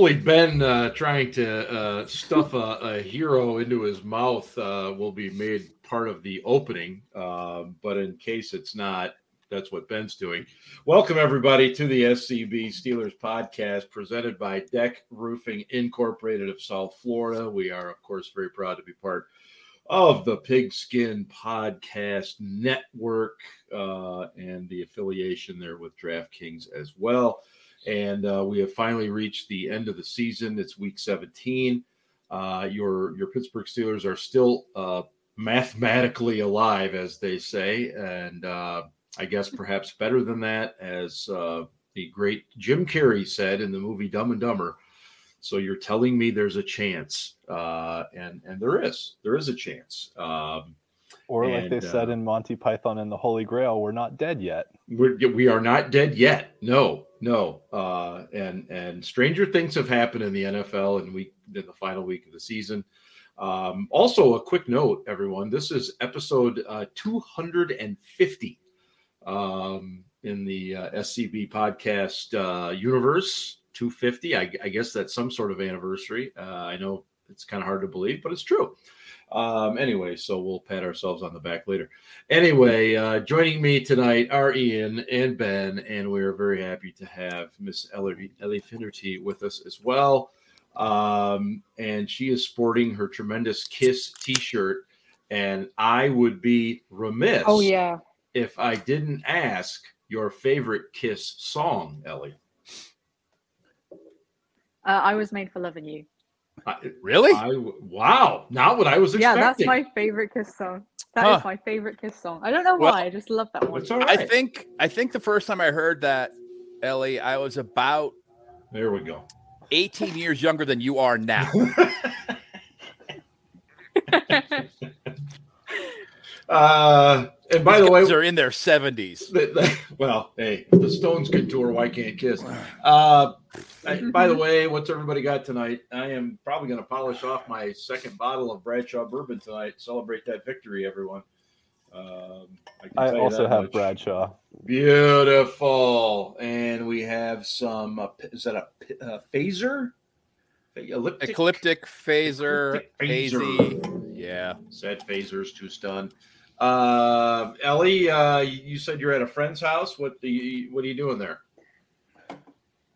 Hopefully, Ben uh, trying to uh, stuff a, a, hero into his mouth uh, will be made part of the opening. Um, but in case it's not, that's what Ben's doing. Welcome, everybody, to the SCB Steelers podcast presented by Deck Roofing Incorporated of South Florida. We are, of course, very proud to be part of the Pigskin Podcast Network uh, and the affiliation there with DraftKings as well. And uh, we have finally reached the end of the season. It's week 17. Uh, your your Pittsburgh Steelers are still uh, mathematically alive, as they say, and uh, I guess perhaps better than that, as uh, the great Jim Carrey said in the movie Dumb and Dumber. So you're telling me there's a chance, uh, and and there is, there is a chance. Um, or like and, they said in Monty Python and the Holy Grail, we're not dead yet. We're, we are not dead yet. No, no. Uh, and and stranger things have happened in the NFL in week in the final week of the season. Um, also, a quick note, everyone. This is episode uh, 250 um, in the uh, SCB podcast uh, universe. 250. I, I, guess that's some sort of anniversary. Uh, I know it's kind of hard to believe, but it's true. Um, anyway, so we'll pat ourselves on the back later. Anyway, uh, joining me tonight are Ian and Ben, and we are very happy to have Miss Ellie, Ellie Finnerty with us as well. Um, and she is sporting her tremendous Kiss T-shirt, and I would be remiss. Oh yeah. If I didn't ask your favorite Kiss song, Ellie. Uh, I was made for loving you. I, really? I, wow! Not what I was expecting. Yeah, that's my favorite Kiss song. That huh. is my favorite Kiss song. I don't know why. I just love that one. Right. I think I think the first time I heard that, Ellie, I was about. There we go. 18 years younger than you are now. uh, and by These the way, they're in their 70s. The, the, well, hey, the Stones can tour. Why can't Kiss? Uh, I, by the way, what's everybody got tonight? I am probably going to polish off my second bottle of Bradshaw bourbon tonight. Celebrate that victory, everyone. Um, I, I also have much. Bradshaw. Beautiful, and we have some. Uh, is that a, a phaser? Elliptic? Ecliptic phaser, phaser. hazy. Yeah, said phasers too stunned. Uh, Ellie, uh, you said you're at a friend's house. What do you, what are you doing there?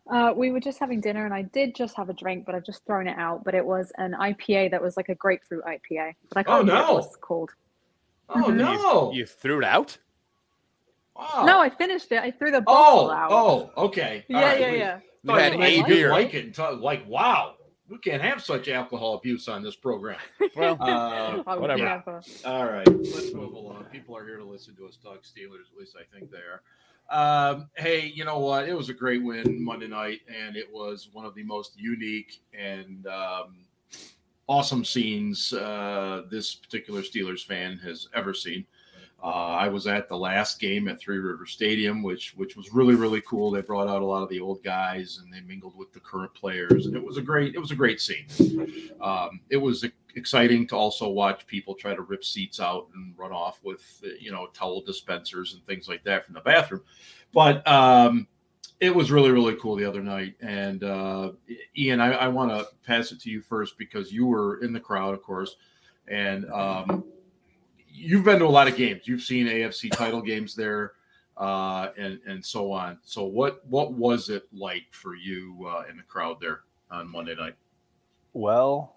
Uh, we were just having dinner, and I did just have a drink, but I've just thrown it out. But it was an IPA that was like a grapefruit IPA. But I can't oh, no. what it was called. Oh mm-hmm. no! You, you, threw it out? Wow. No, I finished it. I threw the bottle oh, out. Oh, okay. yeah, right. yeah, yeah. You had a beer. Like it, like wow we can't have such alcohol abuse on this program. Well, uh, whatever. Yeah. All right, let's move along. People are here to listen to us talk Steelers. At least I think they are. Um, hey, you know what? It was a great win Monday night, and it was one of the most unique and um, awesome scenes uh, this particular Steelers fan has ever seen. Uh, I was at the last game at Three River Stadium, which which was really really cool. They brought out a lot of the old guys and they mingled with the current players, and it was a great it was a great scene. Um, it was exciting to also watch people try to rip seats out and run off with you know towel dispensers and things like that from the bathroom, but um, it was really really cool the other night. And uh, Ian, I, I want to pass it to you first because you were in the crowd, of course, and um, you've been to a lot of games. You've seen AFC title games there, uh, and and so on. So what what was it like for you uh, in the crowd there on Monday night? Well,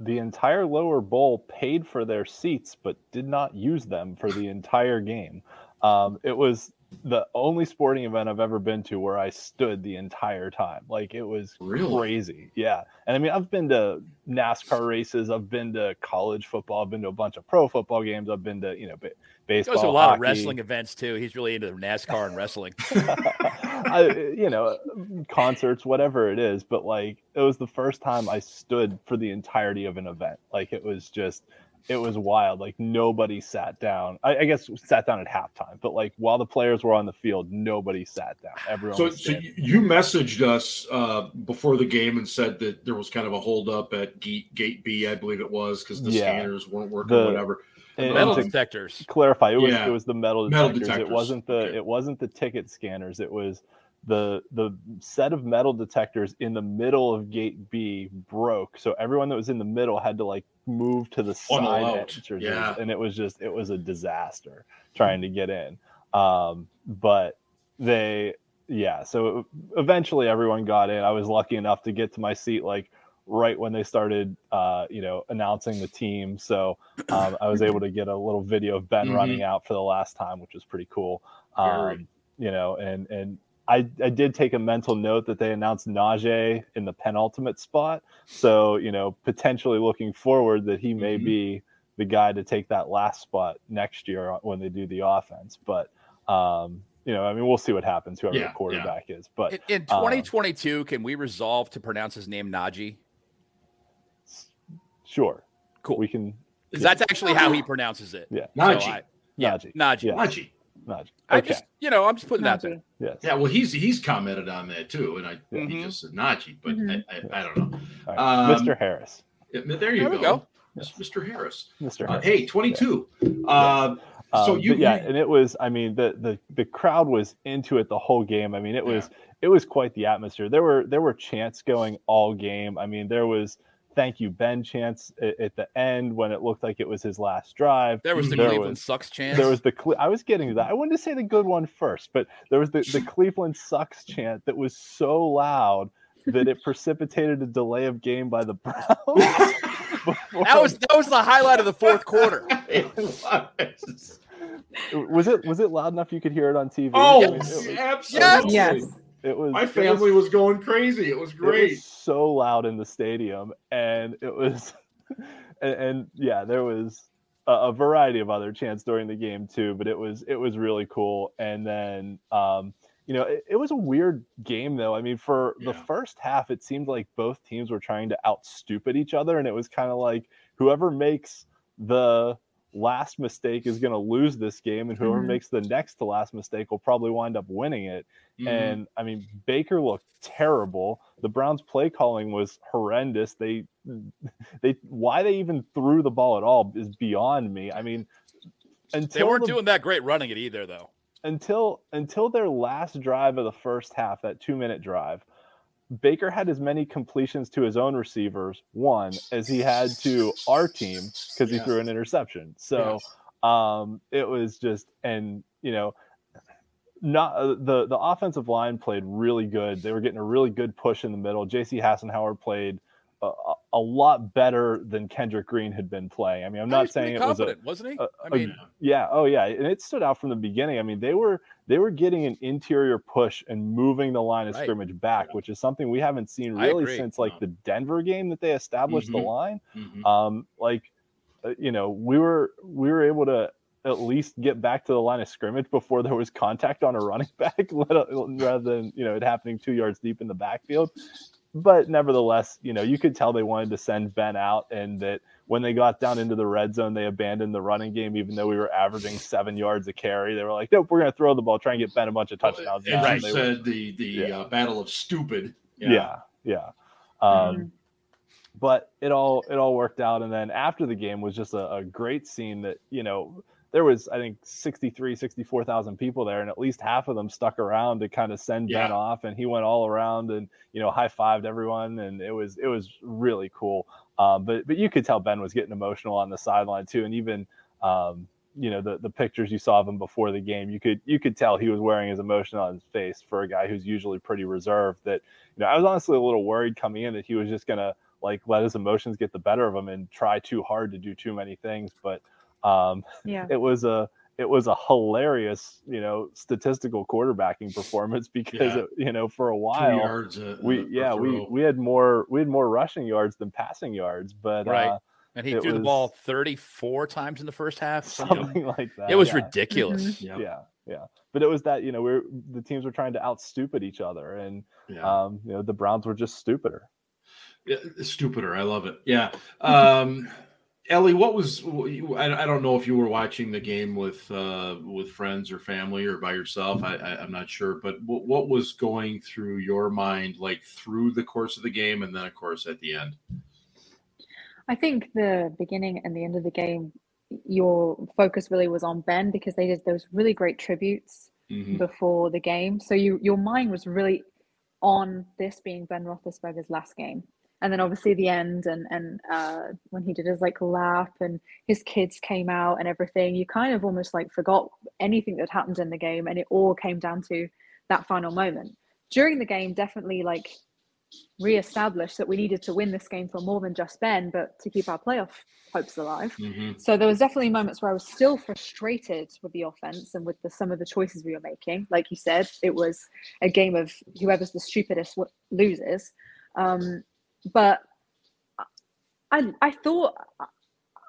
the entire lower bowl paid for their seats, but did not use them for the entire game. Um, it was the only sporting event I've ever been to where I stood the entire time. Like it was really? crazy. Yeah. And I mean, I've been to NASCAR races, I've been to college football, I've been to a bunch of pro football games, I've been to, you know, baseball. Goes to a lot hockey. of wrestling events too. He's really into NASCAR and wrestling. I, you know, concerts, whatever it is. But like, it was the first time I stood for the entirety of an event. Like it was just it was wild. Like nobody sat down. I, I, guess sat down at halftime, but like while the players were on the field, nobody sat down. Everyone. So, so you messaged us uh, before the game and said that there was kind of a holdup at gate, gate B, I believe it was, because the yeah. scanners weren't working, the, whatever. And, metal detectors. Clarify, it was yeah. it was the metal detectors. metal detectors. It wasn't the okay. it wasn't the ticket scanners. It was the the set of metal detectors in the middle of gate B broke. So everyone that was in the middle had to like move to the side entrances, Yeah. and it was just it was a disaster trying to get in. Um, but they yeah, so eventually everyone got in. I was lucky enough to get to my seat like right when they started uh, you know announcing the team. So um, I was able to get a little video of Ben Mhm. running out for the last time, which was pretty cool. Um, you know, and and I, I did take a mental note that they announced Najee in the penultimate spot. So, you know, potentially looking forward that he may Mhm. be the guy to take that last spot next year when they do the offense. But, um, you know, I mean, we'll see what happens, whoever Yeah, the quarterback is. But In, in um, 2022, can we resolve to pronounce his name Najee? sure. Cool. We can. Because that's actually how he pronounces it. Yeah. Najee. I, yeah, Najee. Najee. Yeah. Najee. Najee. I just, you know, I'm just putting that there. Najee. yes. Yeah, well, he's he's commented on that too, and I he Mhm. just said Najee, but Mhm. I, I, I don't know. All right. Um, Mr. Harris. Yeah, There you There we go, go. Yes, Mr. Harris. Mr. Uh, hey, twenty-two. Uh, so Um, you, yeah, you- and it was. I mean, the the the crowd was into it the whole game. I mean, it Yeah. was it was quite the atmosphere. There were there were chants going all game. I mean, there was thank you Ben chance at, at the end when it looked like it was his last drive. There was the There Cleveland was- sucks chance. There was the Cle- I was getting to that. I wanted to say the good one first, but there was the the Cleveland sucks chant that was so loud that it precipitated a delay of game by the Browns. before- that was that was the highlight of the fourth quarter. It was. was it was it loud enough you could hear it on TV? Oh, I mean, it was- absolutely. Yes. It was My it was- family was, going crazy. It was It great. was so loud in the stadium, and it was, and, and yeah, there was a, a variety of other chants during the game too. But it was it was really cool. And then, um, you know, it, it was a weird game though. I mean, for the first half, it seemed like both teams were trying to out stupid each other, and it was kind of like whoever makes the last mistake is going to lose this game, and whoever Mhm. makes the next to last mistake will probably wind up winning it. Mhm. And I mean, Baker looked terrible. The Browns' play calling was horrendous. They, they, why they even threw the ball at all is beyond me. I mean, They weren't the- doing that great running it either, though. until until their last drive of the first half, that two minute drive. Baker had as many completions to his own receivers, one, as he had to our team because he threw an interception. So um, it was just, and you know, not uh, the the offensive line played really good. They were getting a really good push in the middle. J.C. Hassenauer played a, lot better than Kendrick Green had been playing. I mean, I'm He not saying it was a wasn't he? a- I mean, yeah, oh yeah, and it stood out from the beginning. I mean, they were they were getting an interior push and moving the line of Right. scrimmage back, which is something we haven't seen really since like No. the Denver game that they established the Mhm. line. Mhm. Um, like, uh, you know, we were we were able to at least get back to the line of scrimmage before there was contact on a running back, rather than you know it happening two yards deep in the backfield. But nevertheless, you know, you could tell they wanted to send Ben out, and that when they got down into the red zone, they abandoned the running game, even though we were averaging seven yards a carry. They were like, "Nope, we're going to throw the ball, try and get Ben a bunch of touchdowns." As now." you And were- said, the the Yeah. uh, battle of stupid. yeah, yeah. Um, But it all it all worked out, and then after the game was just a, a great scene that you know there was I think 63, 64,000 people there, and at least half of them stuck around to kind of send Ben off, and he went all around and you know high fived everyone, and it was it was really cool. Um, but but you could tell Ben was getting emotional on the sideline too, and even um, you know the the pictures you saw of him before the game, you could you could tell he was wearing his emotion on his face for a guy who's usually pretty reserved. That you know I was honestly a little worried coming in that he was just gonna like let his emotions get the better of him and try too hard to do too many things, but um, Yeah. it was a it was a hilarious you know statistical quarterbacking performance because Yeah. it, you know for a Two while yards. Uh, we uh, yeah we we had more we had more rushing yards than passing yards but Right. uh, and he it threw the ball 34 times in the first half. something. something like that It was yeah. ridiculous. Yeah. yeah yeah but it was that you know we're the teams were trying to out stupid each other and yeah. um you know the browns were just stupider Yeah, stupider. I love it. Yeah. Um, Ellie, what was? I, don't know if you were watching the game with uh, with friends or family or by yourself. I, I, I'm not sure, but what, what was going through your mind, like through the course of the game, and then of course at the end? I think the beginning and the end of the game, your focus really was on Ben because they did those really great tributes mm-hmm. before the game. So you your mind was really on this being Ben Roethlisberger's last game. And then obviously the end and and uh, when he did his like lap and his kids came out and everything, you kind of almost like forgot anything that happened in the game, and it all came down to that final moment. During the game, definitely like reestablished that we needed to win this game for more than just Ben, but to keep our playoff hopes alive. Mm-hmm. So there was definitely moments where I was still frustrated with the offense and with the, some of the choices we were making. Like you said, it was a game of whoever's the stupidest loses. Um, but I I thought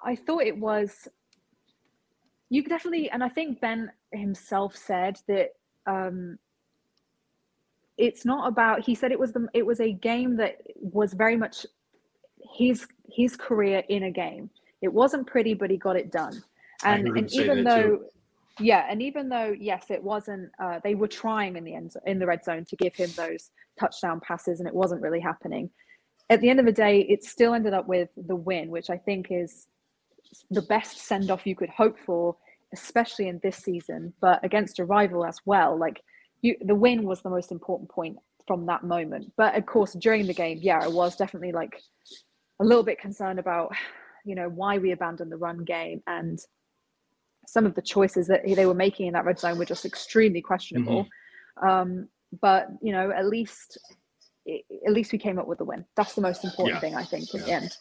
I thought it was you definitely and I think Ben himself said that um, it's not about he said it was the it was a game that was very much his his career in a game. It wasn't pretty but he got it done. And and even though too. yeah and even though yes it wasn't uh, they were trying in the end in the red zone to give him those touchdown passes and it wasn't really happening at the end of the day it still ended up with the win which i think is the best send off you could hope for especially in this season but against a rival as well like you the win was the most important point from that moment. But of course, during the game, yeah, I was definitely like a little bit concerned about, you know, why we abandoned the run game and some of the choices that they were making in that red zone were just extremely questionable. Mm-hmm. Um, but you know, at least at least we came up with the win. That's the most important yeah. thing I think in yeah. the end.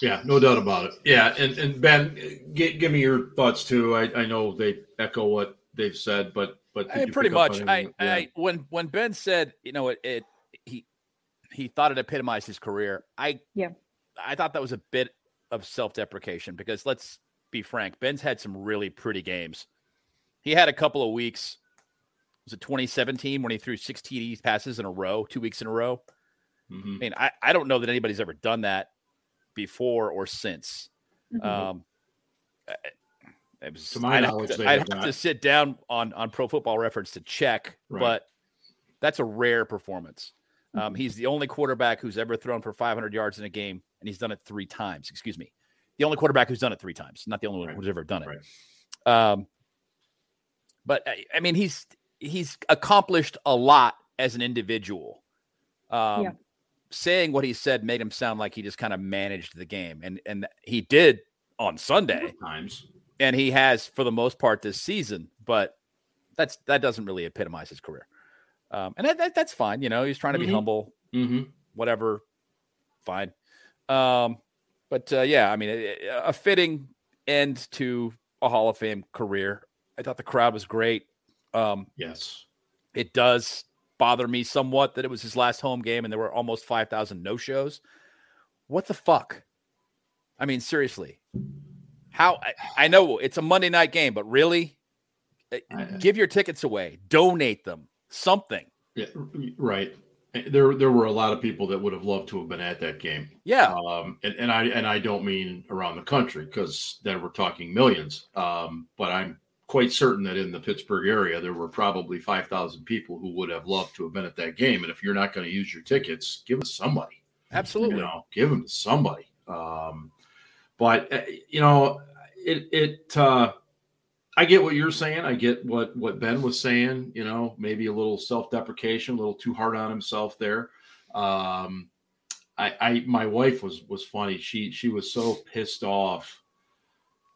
Yeah, no doubt about it. Yeah, and and Ben, give, give me your thoughts too. I, I know they echo what they've said, but but I, pretty much. I, yeah. I when when Ben said, you know, it, it he he thought it epitomized his career. I yeah, I thought that was a bit of self deprecation because let's be frank, Ben's had some really pretty games. He had a couple of weeks. Was it 2017 when he threw 16 passes in a row, two weeks in a row? Mm-hmm. I mean, I, I don't know that anybody's ever done that before or since. Mm-hmm. Um, it was, to my I'd knowledge, have, to, I'd have to, sit down on on Pro Football Reference to check, right. but that's a rare performance. Um, mm-hmm. he's the only quarterback who's ever thrown for 500 yards in a game, and he's done it three times. Excuse me, the only quarterback who's done it three times, not the only one who's ever done it. Right. Um, but I mean, he's he's accomplished a lot as an individual. Um, yeah. Saying what he said made him sound like he just kind of managed the game, and and he did on Sunday. Times and he has for the most part this season. But that's that doesn't really epitomize his career, um, and that, that, that's fine. You know, he's trying to be mm-hmm. humble, mm-hmm. whatever, fine. Um, but uh, yeah, I mean, a, a fitting end to a Hall of Fame career. I thought the crowd was great. Um, yes, it does bother me somewhat that it was his last home game and there were almost 5,000 no shows. What the fuck? I mean, seriously, how I, I know it's a Monday night game, but really, uh, give your tickets away, donate them, something. Yeah, right. There, there were a lot of people that would have loved to have been at that game. Yeah. Um, and, and I and I don't mean around the country because then we're talking millions. Um, but I'm quite certain that in the Pittsburgh area there were probably five thousand people who would have loved to have been at that game. And if you're not going to use your tickets, give them to somebody. Absolutely. You know, give them to somebody. Um, but uh, you know, it it uh, I get what you're saying. I get what what Ben was saying. You know, maybe a little self deprecation, a little too hard on himself there. Um, I, I my wife was was funny. She she was so pissed off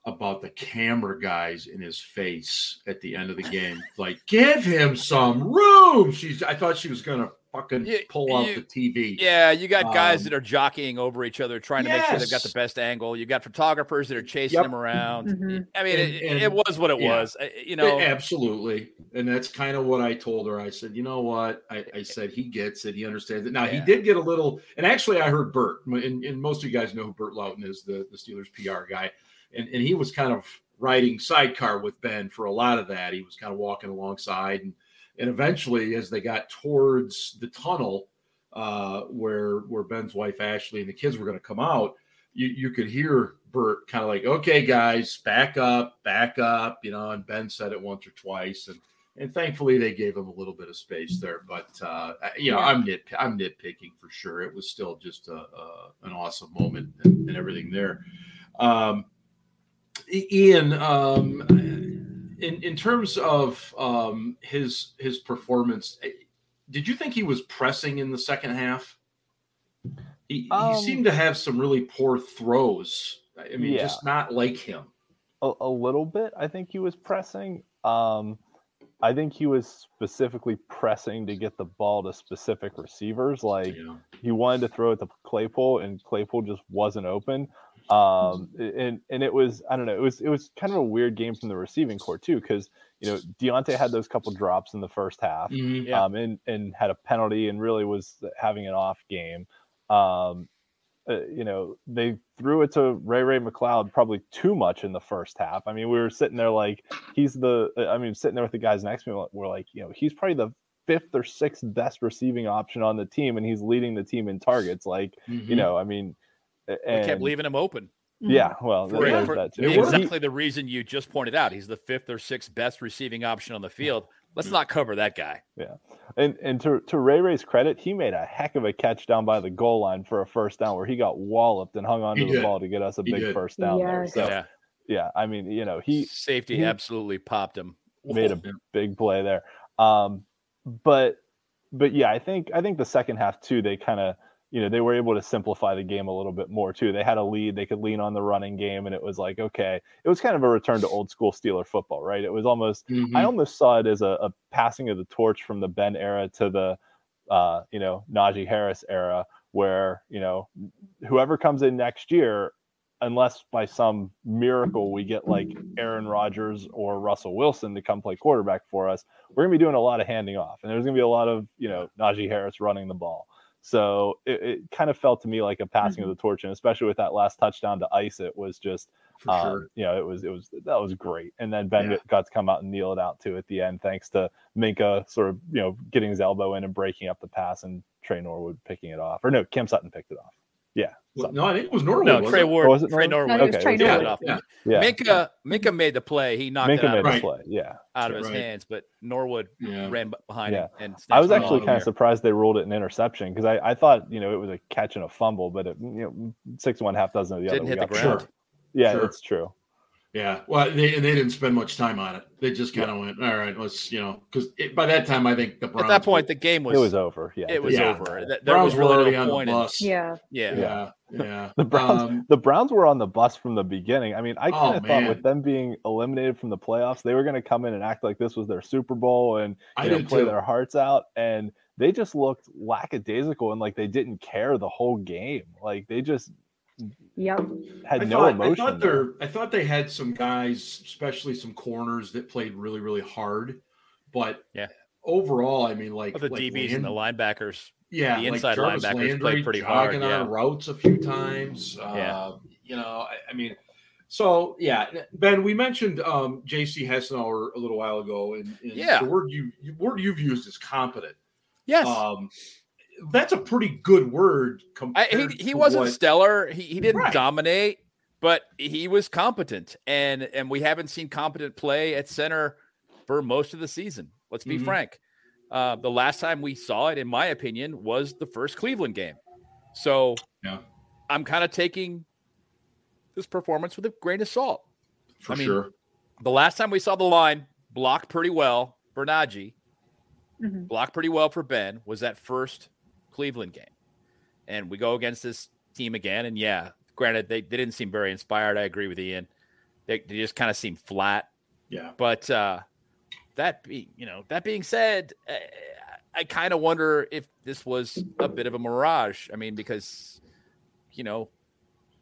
about the camera guys in his face at the end of the game. Like, give him some room. She's I thought she was gonna fucking you, pull out the TV. Yeah, you got guys um, that are jockeying over each other, trying to yes. make sure they've got the best angle. You got photographers that are chasing yep. them around. Mm-hmm. I mean, and, it, and, it, was what it yeah, was. You know, absolutely. And that's kind of what I told her. I said, you know what? I, I said he gets it. He understands it. Now yeah. he did get a little. And actually, I heard Burt, and, and most of you guys know who Burt Lauten is, the the Steelers PR guy, and and he was kind of riding sidecar with Ben for a lot of that. He was kind of walking alongside and and eventually, as they got towards the tunnel uh, where where Ben's wife Ashley and the kids were going to come out, you, you could hear Burt kind of like, "Okay, guys, back up, back up," you know. And Ben said it once or twice, and and thankfully they gave him a little bit of space there. But uh, you know, I'm nit I'm nitpicking for sure. It was still just a, a an awesome moment and, and everything there. Um, Ian, um, in in terms of um, his his performance, eh, did you think he was pressing in the second half? He, Um, he seemed to have some really poor throws. I mean, Yeah. just not like him. a, a little bit. I think he was pressing. Um, I think he was specifically pressing to get the ball to specific receivers. Like know? he wanted to throw it to Claypool, and Claypool just wasn't open. Um, and and it was I don't know. It was it was kind of a weird game from the receiving court too, because you know Diontae had those couple drops in the first half, Mhm. Yeah. um, and and had a penalty, and really was having an off game. Um, uh, you know, they threw it to Ray Ray McCloud probably too much in the first half. I mean, we were sitting there like he's the. uh, I mean, sitting there with the guys next to me, we're like, you know, he's probably the fifth or sixth best receiving option on the team, and he's leading the team in targets. Like, you Mhm. know, I mean, a- We and kept leaving him open. yeah, well, For, there's for that too. It. He- exactly the reason you just pointed out. He's the fifth or sixth best receiving option on the field. Let's not cover that guy. Yeah, and and to to Ray Ray's credit, he made a heck of a catch down by the goal line for a first down where he got walloped and hung onto He the did. ball to get us a He big did. first down there. So yeah. yeah, I mean, you know, he Safety he- absolutely popped him. made a big play there. Um, but but yeah, I think I think the second half too, they kind of you know they were able to simplify the game a little bit more too. They had a lead, they could lean on the running game, and it was like okay, it was kind of a return to old school Steeler football, right? It was almost Mhm. I almost saw it as a, a passing of the torch from the Ben era to the uh, you know Najee Harris era, where you know whoever comes in next year, unless by some miracle we get like Aaron Rodgers or Russell Wilson to come play quarterback for us, we're gonna be doing a lot of handing off, and there's gonna be a lot of you know Najee Harris running the ball. So it, it kind of felt to me like a passing of the torch, and especially with that last touchdown to ice it was just um, sure. You know, it was it was that was great. And then Ben Yeah. got to come out and kneel it out too at the end, thanks to Minkah sort of you know getting his elbow in and breaking up the pass, and Tre Norwood picking it off. Or no, Cam Sutton picked it off. Yeah, Well, no, I think it was Norwood. No, wasn't Tre? Ward. Oh, was it Tre Norwood? Norwood. No, it was Okay, Tre it Yeah, Norwood. yeah. yeah. Minkah, Minkah made the play. He knocked Minkah it out, made of, the Right. play. Yeah, out of his Right. hands, but Norwood Yeah. ran behind Yeah. him. And I was actually kind of here. surprised they ruled it an interception because I, I thought you know it was a catch and a fumble, but it, you know six one half dozen of the Didn't other. hit we the got- ground. Sure. Yeah, Sure. it's true. Yeah, well, they, and they didn't spend much time on it. They just kind of went, "All right, let's," you know, because by that time, I think the Browns. At that point, were- the game was it was over. Yeah, it was Yeah. over. Th- There Browns was were really already no on point the in- bus. Yeah. yeah. yeah, yeah. The Browns, Um, the Browns were on the bus from the beginning. I mean, I Oh, kind of thought man. with them being eliminated from the playoffs, they were going to come in and act like this was their Super Bowl and I you know, play too. their hearts out. And they just looked lackadaisical and like they didn't care the whole game. Like they just Yep. had I no thought, emotion. I thought there. they're. I thought they had some guys, especially some corners, that played really, really hard. But Yeah. overall, I mean, like Well, the like DBs and the linebackers. yeah, the inside Jarvis linebackers played pretty hard, jogging yeah. on routes a few times. Uh, Yeah. you know, I, I mean, so yeah, Ben, we mentioned um, J.C. Hassenauer a little while ago, and, and Yeah. the word you word you've used is competent. Yes. Um, that's a pretty good word. I, he he to wasn't what- stellar. He he didn't Right. dominate, but he was competent, and and we haven't seen competent play at center for most of the season. Let's be Mhm. frank. Uh, the last time we saw it, in my opinion, was the first Cleveland game. So Yeah. I'm kind of taking this performance with a grain of salt. for I mean, sure. The last time we saw the line blocked pretty well for Najee, hmm blocked pretty well for Ben was that first Cleveland game. And we go against this team again. And yeah, granted, they, they didn't seem very inspired. I agree with Ian. They, they just kind of seemed flat. Yeah. But uh, that be, you know, that being said, uh, I kind of wonder if this was a bit of a mirage. I mean, because, you know,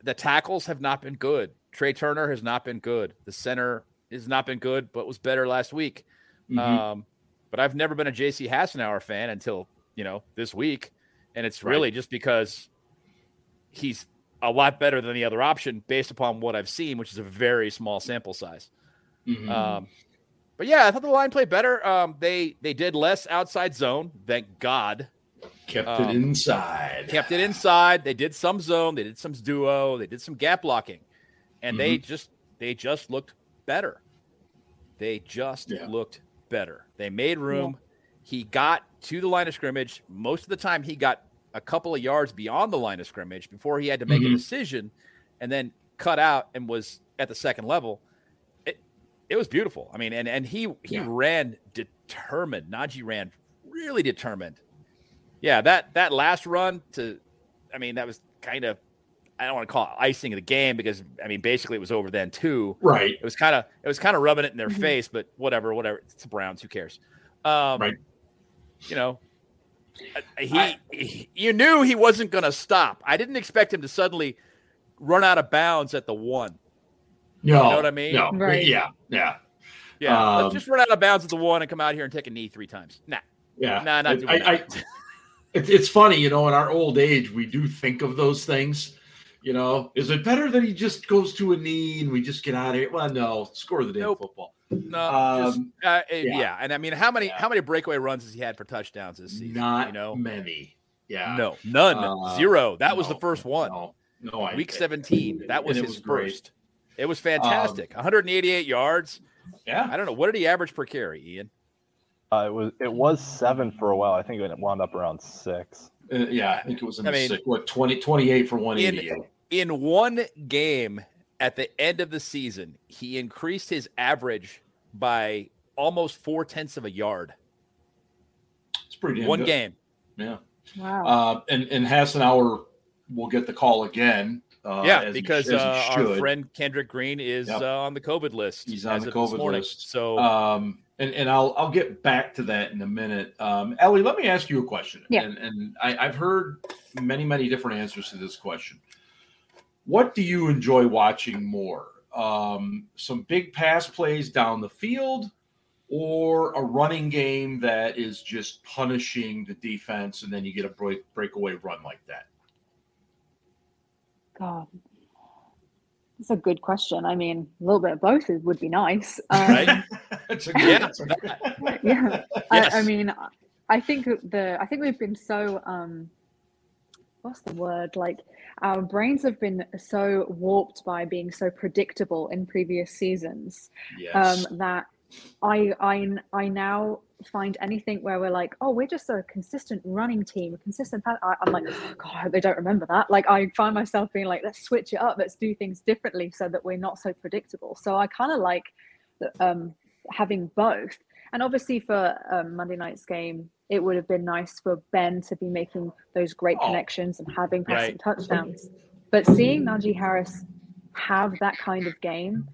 the tackles have not been good. Trai Turner has not been good. The center has not been good, but was better last week. Mhm. Um, but I've never been a JC Hassenauer fan until you know this week, and it's Right. really just because he's a lot better than the other option based upon what I've seen, which is a very small sample size. Mhm. Um, but yeah, I thought the line played better. Um, they they did less outside zone, thank God. Kept um, it inside. Kept it inside. They did some zone. They did some duo. They did some gap blocking, and they just they just looked better. They just Yeah. looked better. They made room. He got to the line of scrimmage. Most of the time, he got a couple of yards beyond the line of scrimmage before he had to make Mhm. a decision, and then cut out and was at the second level. It, it was beautiful. I mean, and and he he Yeah. ran determined. Najee ran really determined. Yeah, that that last run to, I mean, that was kind of, I don't want to call it icing of the game because I mean, basically it was over then too. Right. It was kind of it was kind of rubbing it in their Mhm. face, but whatever, whatever. It's the Browns. Who cares? Um, Right. You know, uh, he, I- he- you knew he wasn't going to stop. I didn't expect him to suddenly run out of bounds at the one. No. know what I mean? No. Right. Yeah. Yeah. Yeah, Um, let's just run out of bounds at the one and come out here and take a knee three times. Nah, Yeah. nah, not doing I, I, that. It's, it's funny, you know, in our old age, we do think of those things. You know, is it better that he just goes to a knee and we just get out of here? Well, no, score the damn Nope. football. No, just, Um, uh, yeah. yeah. and I mean, how many Yeah. how many breakaway runs has he had for touchdowns this season? Not you know, many. Yeah. no, none, Uh, zero. That was the first one. No, no I, Week 17. That was and it his was great. Um, first. It was fantastic. 188 yards. Yeah. I don't know. What did he average per carry, Ian? Uh, it was it was seven for a while. I think it wound up around six. Uh, yeah, I think it was in I the mean, six, what 20, 28 for 188. In one game at the end of the season, he increased his average by almost four tenths of a yard. it's pretty damn One good. game. Yeah. Wow. Uh, and and Hassenauer will get the call again. Uh, yeah, as he- because as he uh, our friend Kendrick Green is Yep. uh, on the COVID list. He's on the COVID list. So Um, and, and I'll I'll get back to that in a minute. Um, Ellie, let me ask you a question. Yeah. And and I, I've heard many many different answers to this question. What do you enjoy watching more? Um, some big pass plays down the field, or a running game that is just punishing the defense, and then you get a break breakaway run like that. God. That's a good question. I mean, a little bit of both would be nice. Um, Right? That's a Yeah, that's a- yeah. I, I mean, I think the I think we've been so um, what's the word? Like our brains have been so warped by being so predictable in previous seasons yes. um, that I I I now find anything where we're like, oh, we're just a consistent running team, a consistent. pass. I, I'm like, God, I hope they don't remember that. Like, I find myself being like, let's switch it up, let's do things differently, so that we're not so predictable. So I kind of like the, um, having both. And obviously for um, Monday night's game, it would have been nice for Ben to be making those great Oh. connections and having passing Right. touchdowns. But seeing Najee Harris have that kind of game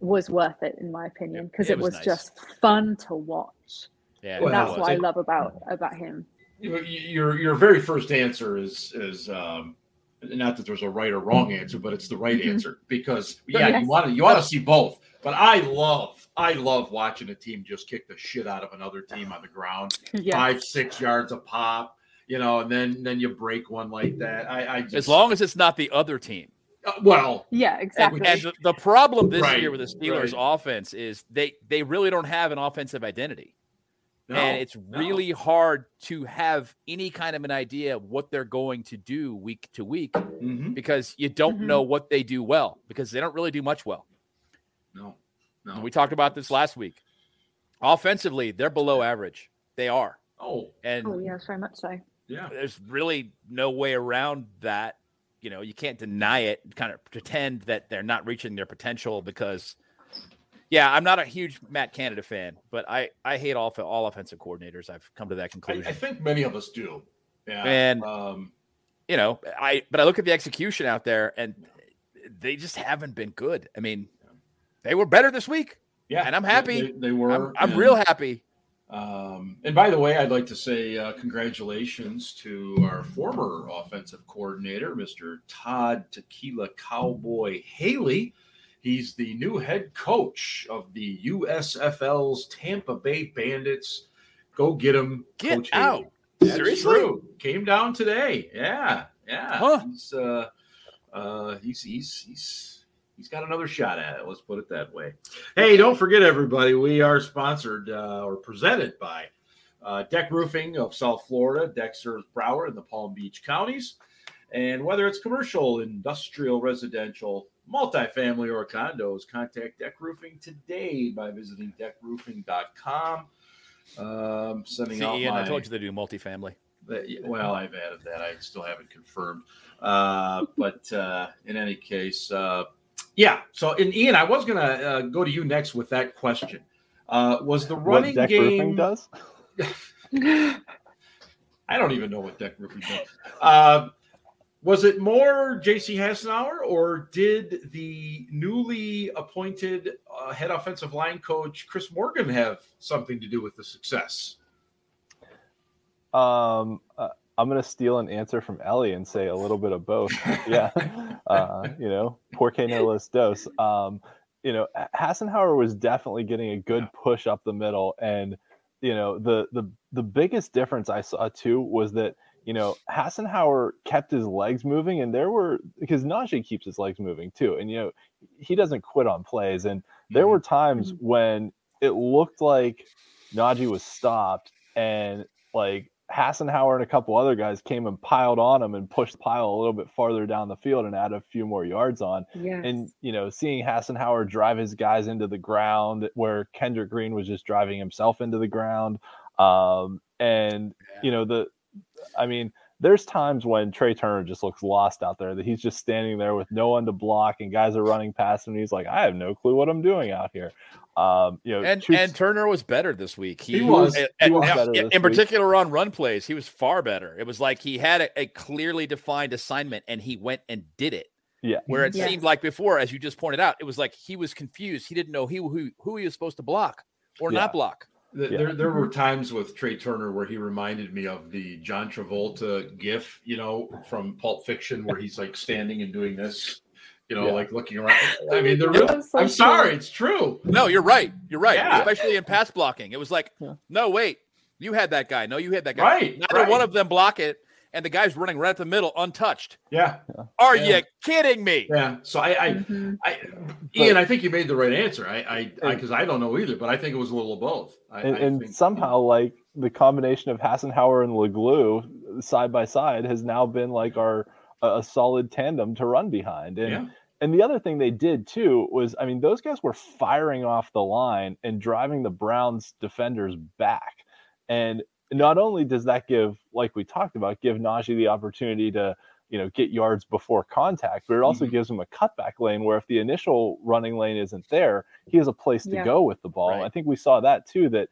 was worth it in my opinion because It it, was was, nice. just fun to watch. yeah, And Well, that's what I love about about him. your your your very first answer is is um not that there's a right or wrong answer, but it's the right Mhm. answer because yeah, Yes. you want to you want to see both. But I love I love watching a team just kick the shit out of another team on the ground, Yeah. five six yards a pop, you know, and then then you break one like that. I, I just, as long as it's not the other team. uh, well, Yeah, exactly. and the, the problem this Right, year with the Steelers offense is they they really don't have an offensive identity. no, and it's no. really hard to have any kind of an idea of what they're going to do week to week Mhm. because you don't Mhm. know what they do well because they don't really do much well. No, no. And we talked about this last week. Offensively, they're below average. They are. Oh And oh yes, very much so. yeah, there's really no way around that. You know, you can't deny it, kind of pretend that they're not reaching their potential because yeah, I'm not a huge Matt Canada fan, but I I hate all all offensive coordinators. I've come to that I, conclusion. I think many of us do. Yeah, And- um, you know, I but I look at the execution out there and they just haven't been good. I mean, they were better this week. yeah, And I'm happy. They, they were. I'm, I'm and- real happy. Um, and by the way, I'd like to say uh, congratulations to our former offensive coordinator, Mr. Todd Tequila Cowboy Haley. He's the new head coach of the USFL's Tampa Bay Bandits. Go get him, Get Coach out. Haley. That's Seriously? true. Came down today. Yeah, yeah. Huh. He's uh, uh, he's he's he's he's got another shot at it. Let's put it that way. Hey, don't forget, everybody, we are sponsored uh, or presented by uh, Deck Roofing of South Florida. Deck serves Broward and the Palm Beach counties. And whether it's commercial, industrial, residential, multifamily, or condos, contact Deck Roofing today by visiting deckroofing.com. Um, sending See, out Ian, my, I told you to do multifamily. Well, I've added that. I still haven't confirmed. Uh, but uh, in any case, uh, Yeah. So, and Ian, I was going to uh, go to you next with that question. Uh, was the running what deck game does? I don't even know what deck roofing does. Uh, was it more J.C. Hassenauer, or did the newly appointed uh, head offensive line coach Chris Morgan have something to do with the success? Um, uh, I'm gonna steal an answer from Ellie and say a little bit of both. yeah, uh, you know, porque no los dos. Um, you know, Hassenauer was definitely getting a good push up the middle, and you know, the the the biggest difference I saw too was that you know Hassenauer kept his legs moving, and there were because Najee keeps his legs moving too, and you know he doesn't quit on plays, and there Mhm. were times when it looked like Najee was stopped, and like Hassenauer and a couple other guys came and piled on him and pushed the pile a little bit farther down the field and added a few more yards on. yes. And you know, seeing Hassenauer drive his guys into the ground where Kendrick Green was just driving himself into the ground. Um, and you know, the I mean, there's times when Trai Turner just looks lost out there that he's just standing there with no one to block and guys are running past him and he's like, I have no clue what I'm doing out here. Um, you know, And Chooks- and Turner was better this week. He was. and- He was and- better in in week. particular on run plays, he was far better. It was like he had a, a clearly defined assignment and he went and did it. yeah. Where it Yes. seemed like before, as you just pointed out, it was like he was confused. He didn't know he, who who he was supposed to block or Yeah. not block. Th- Yeah. There, there were times with Trai Turner where he reminded me of the John Travolta gif, you know, from Pulp Fiction, where he's like standing and doing this, you know, Yeah. like looking around. I mean, they're That really, was so I'm cute. sorry, it's true. No, you're right. You're right. Yeah. Especially in pass blocking, it was like, Yeah. no, wait, you had that guy. No, you had that guy. Right. Neither right. one of them block it, and the guy's running right at the middle, untouched. Yeah. Are Yeah. you kidding me? Yeah. So I, I, Mhm. I Ian, I think you made the right answer. I, I, I, because I don't know either, but I think it was a little of both. I, and, I and think- somehow like the combination of Hassenauer and Leglue side by side has now been like our a, a solid tandem to run behind. And yeah, and the other thing they did too was I mean those guys were firing off the line and driving the Browns defenders back. And not only does that give like we talked about give Najee the opportunity to you know get yards before contact, but it also Mhm. gives him a cutback lane where if the initial running lane isn't there, he has a place to Yeah. go with the ball. Right. I think we saw that too that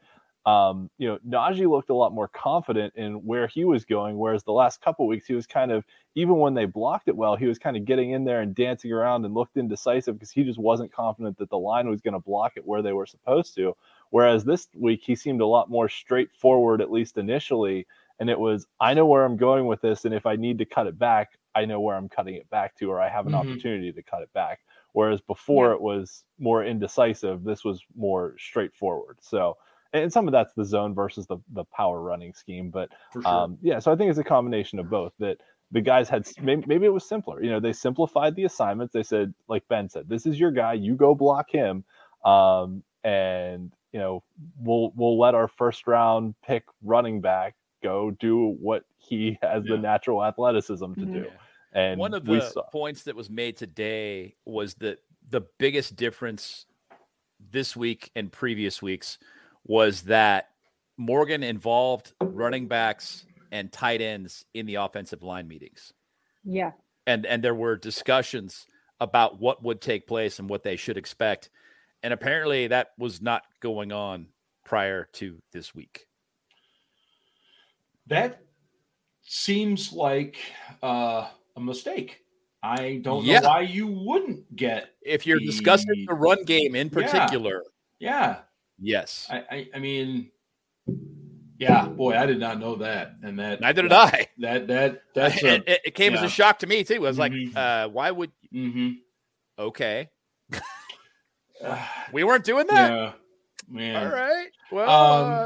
um, you know, Najee looked a lot more confident in where he was going, whereas the last couple weeks he was kind of, even when they blocked it well, he was kind of getting in there and dancing around and looked indecisive because he just wasn't confident that the line was going to block it where they were supposed to. Whereas this week he seemed a lot more straightforward, at least initially, and it was, I know where I'm going with this, and if I need to cut it back, I know where I'm cutting it back to, or I have an Mhm. opportunity to cut it back. Whereas before Yeah. it was more indecisive, this was more straightforward. So, and some of that's the zone versus the the power running scheme, but sure. um, yeah. So I think it's a combination of both. That the guys had maybe, maybe it was simpler. You know, they simplified the assignments. They said, like Ben said, this is your guy. You go block him, um, and you know we'll we'll let our first round pick running back go do what he has Yeah. the natural athleticism to Mhm. do. And One of the saw. points that was made today was that the biggest difference this week and previous weeks was that Morgan involved running backs and tight ends in the offensive line meetings. Yeah. And and there were discussions about what would take place and what they should expect. And apparently that was not going on prior to this week. That seems like uh, a mistake. I don't Yeah. know why you wouldn't get. If you're discussing the run game in Yeah. particular, Yeah, yes. I, I, I mean, yeah, boy, I did not know that, and that Neither did that, I. That that that's it, a, it- it came as a shock to me too. I was Mhm. like, uh, why would Mm-hmm. okay. We weren't doing that. yeah, man. All right. Well,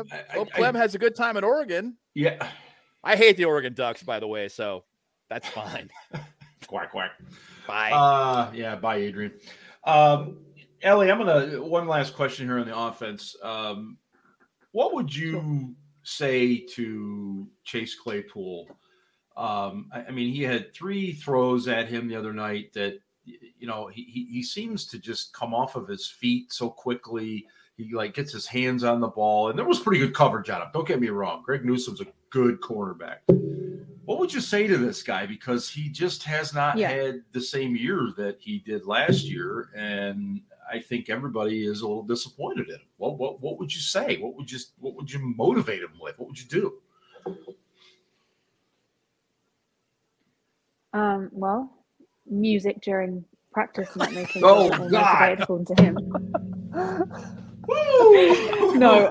Um, uh, I- hope I- Klemm has a good time in Oregon. yeah, I hate the Oregon Ducks, by the way, so that's fine. quack quack. Bye. Uh, yeah, bye, Adrian. Um, Ellie, I'm gonna one last question here on the offense. Um, what would you say to Chase Claypool? Um, I, I mean, he had three throws at him the other night that you know he, he he seems to just come off of his feet so quickly. he like gets his hands on the ball, and there was pretty good coverage on him. Don't get me wrong, Greg Newsome's a good cornerback. What would you say to this guy because he just has not Yeah. had the same year that he did last year, and I think everybody is a little disappointed in him. What what what would you say? What would you what would you motivate him with? What would you do? Um, well, music during practice might make him Oh, God. motivated, to him. no.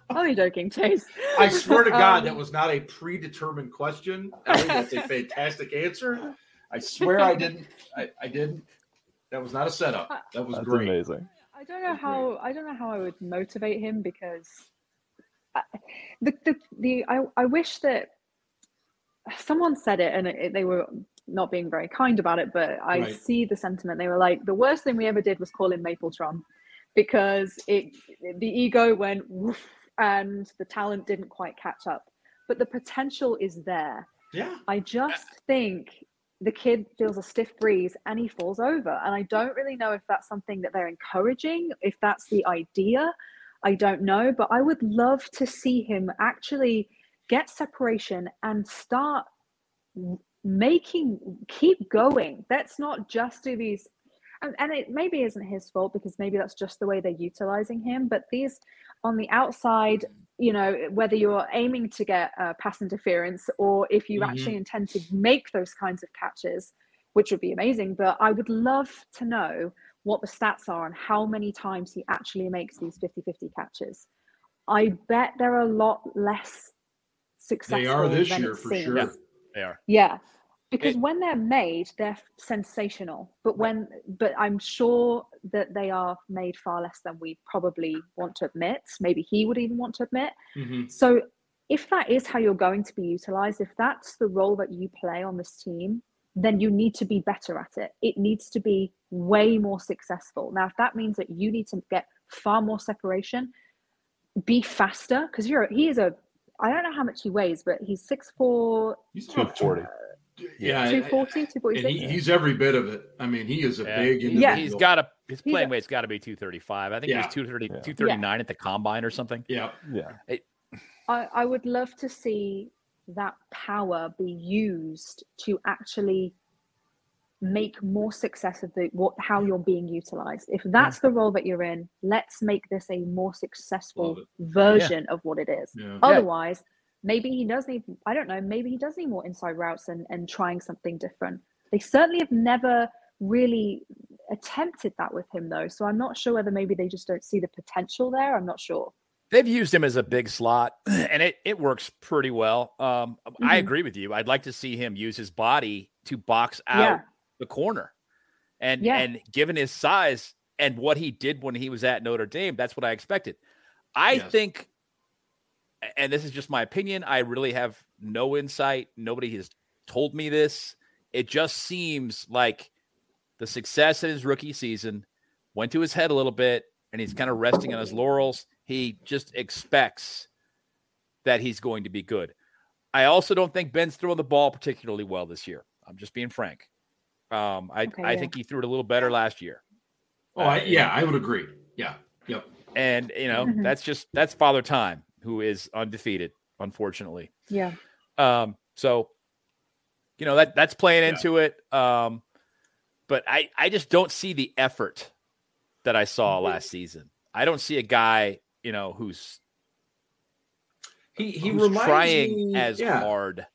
Only joking, Chase. I swear to God, Um, that was not a predetermined question. I think that's a fantastic answer. I swear I didn't. I, I didn't. That was not a setup. Uh, that was That's great. amazing. I don't know Agreed. how I don't know how I would motivate him because I, the the the I, I wish that someone said it and it, they were not being very kind about it, but I Right. see the sentiment. They were like, the worst thing we ever did was call him Mapletron because it the ego went woof and the talent didn't quite catch up. But the potential is there. Yeah. I just think the kid feels a stiff breeze and he falls over. And I don't really know if that's something that they're encouraging, if that's the idea. I don't know. But I would love to see him actually get separation and start making, keep going. Let's not just do these. And, and it maybe isn't his fault because maybe that's just the way they're utilizing him. But these on the outside, you know, whether you're aiming to get uh, pass interference or if you Mhm. actually intend to make those kinds of catches, which would be amazing. But I would love to know what the stats are and how many times he actually makes these 50 50 catches. I bet they're a lot less successful. They are this than year for seems. sure. Yeah. They are. Yeah. Because It- when they're made, they're sensational. But when, but I'm sure that they are made far less than we probably want to admit. Maybe he would even want to admit. Mhm. So if that is how you're going to be utilized, if that's the role that you play on this team, then you need to be better at it. It needs to be way more successful. Now, if that means that you need to get far more separation, be faster because you're he is a I don't know how much he weighs, but he's six four, He's Two forty. Yeah. two I- forty, two forty And he, he's every bit of it. I mean, he is a Yeah. big He's- individual. He's got a his playing weight's got to be 235. I think Yeah. he was 230, Yeah. 239 at the combine or something. Yeah. Yeah. I, I would love to see that power be used to actually make more success of the what how you're being utilized. If that's the role that you're in, let's make this a more successful Love it. version of what it is. Yeah. Otherwise, maybe he does need I don't know, maybe he does need more inside routes and, and trying something different. They certainly have never really attempted that with him though. So I'm not sure whether maybe they just don't see the potential there. I'm not sure. They've used him as a big slot, and it it works pretty well. Um, I Mhm. agree with you. I'd like to see him use his body to box out Yeah. the corner, and Yeah. and given his size and what he did when he was at Notre Dame, that's what I expected. I Yes. think, and this is just my opinion. I really have no insight. Nobody has told me this. It just seems like the success in his rookie season went to his head a little bit, and he's kind of resting on his laurels. He just expects that he's going to be good. I also don't think Ben's throwing the ball particularly well this year. I'm just being frank. Um, I, Okay, I yeah. think he threw it a little better last year. Oh, I, yeah, I would agree. Yeah. Yep. And, you know, Mhm. that's just, that's Father Time, who is undefeated, unfortunately. Yeah. Um, so, you know, that that's playing Yeah. into it. Um, but I, I just don't see the effort that I saw Mm-hmm. last season. I don't see a guy, you know, who's, He he who's reminds trying me, as yeah, hard.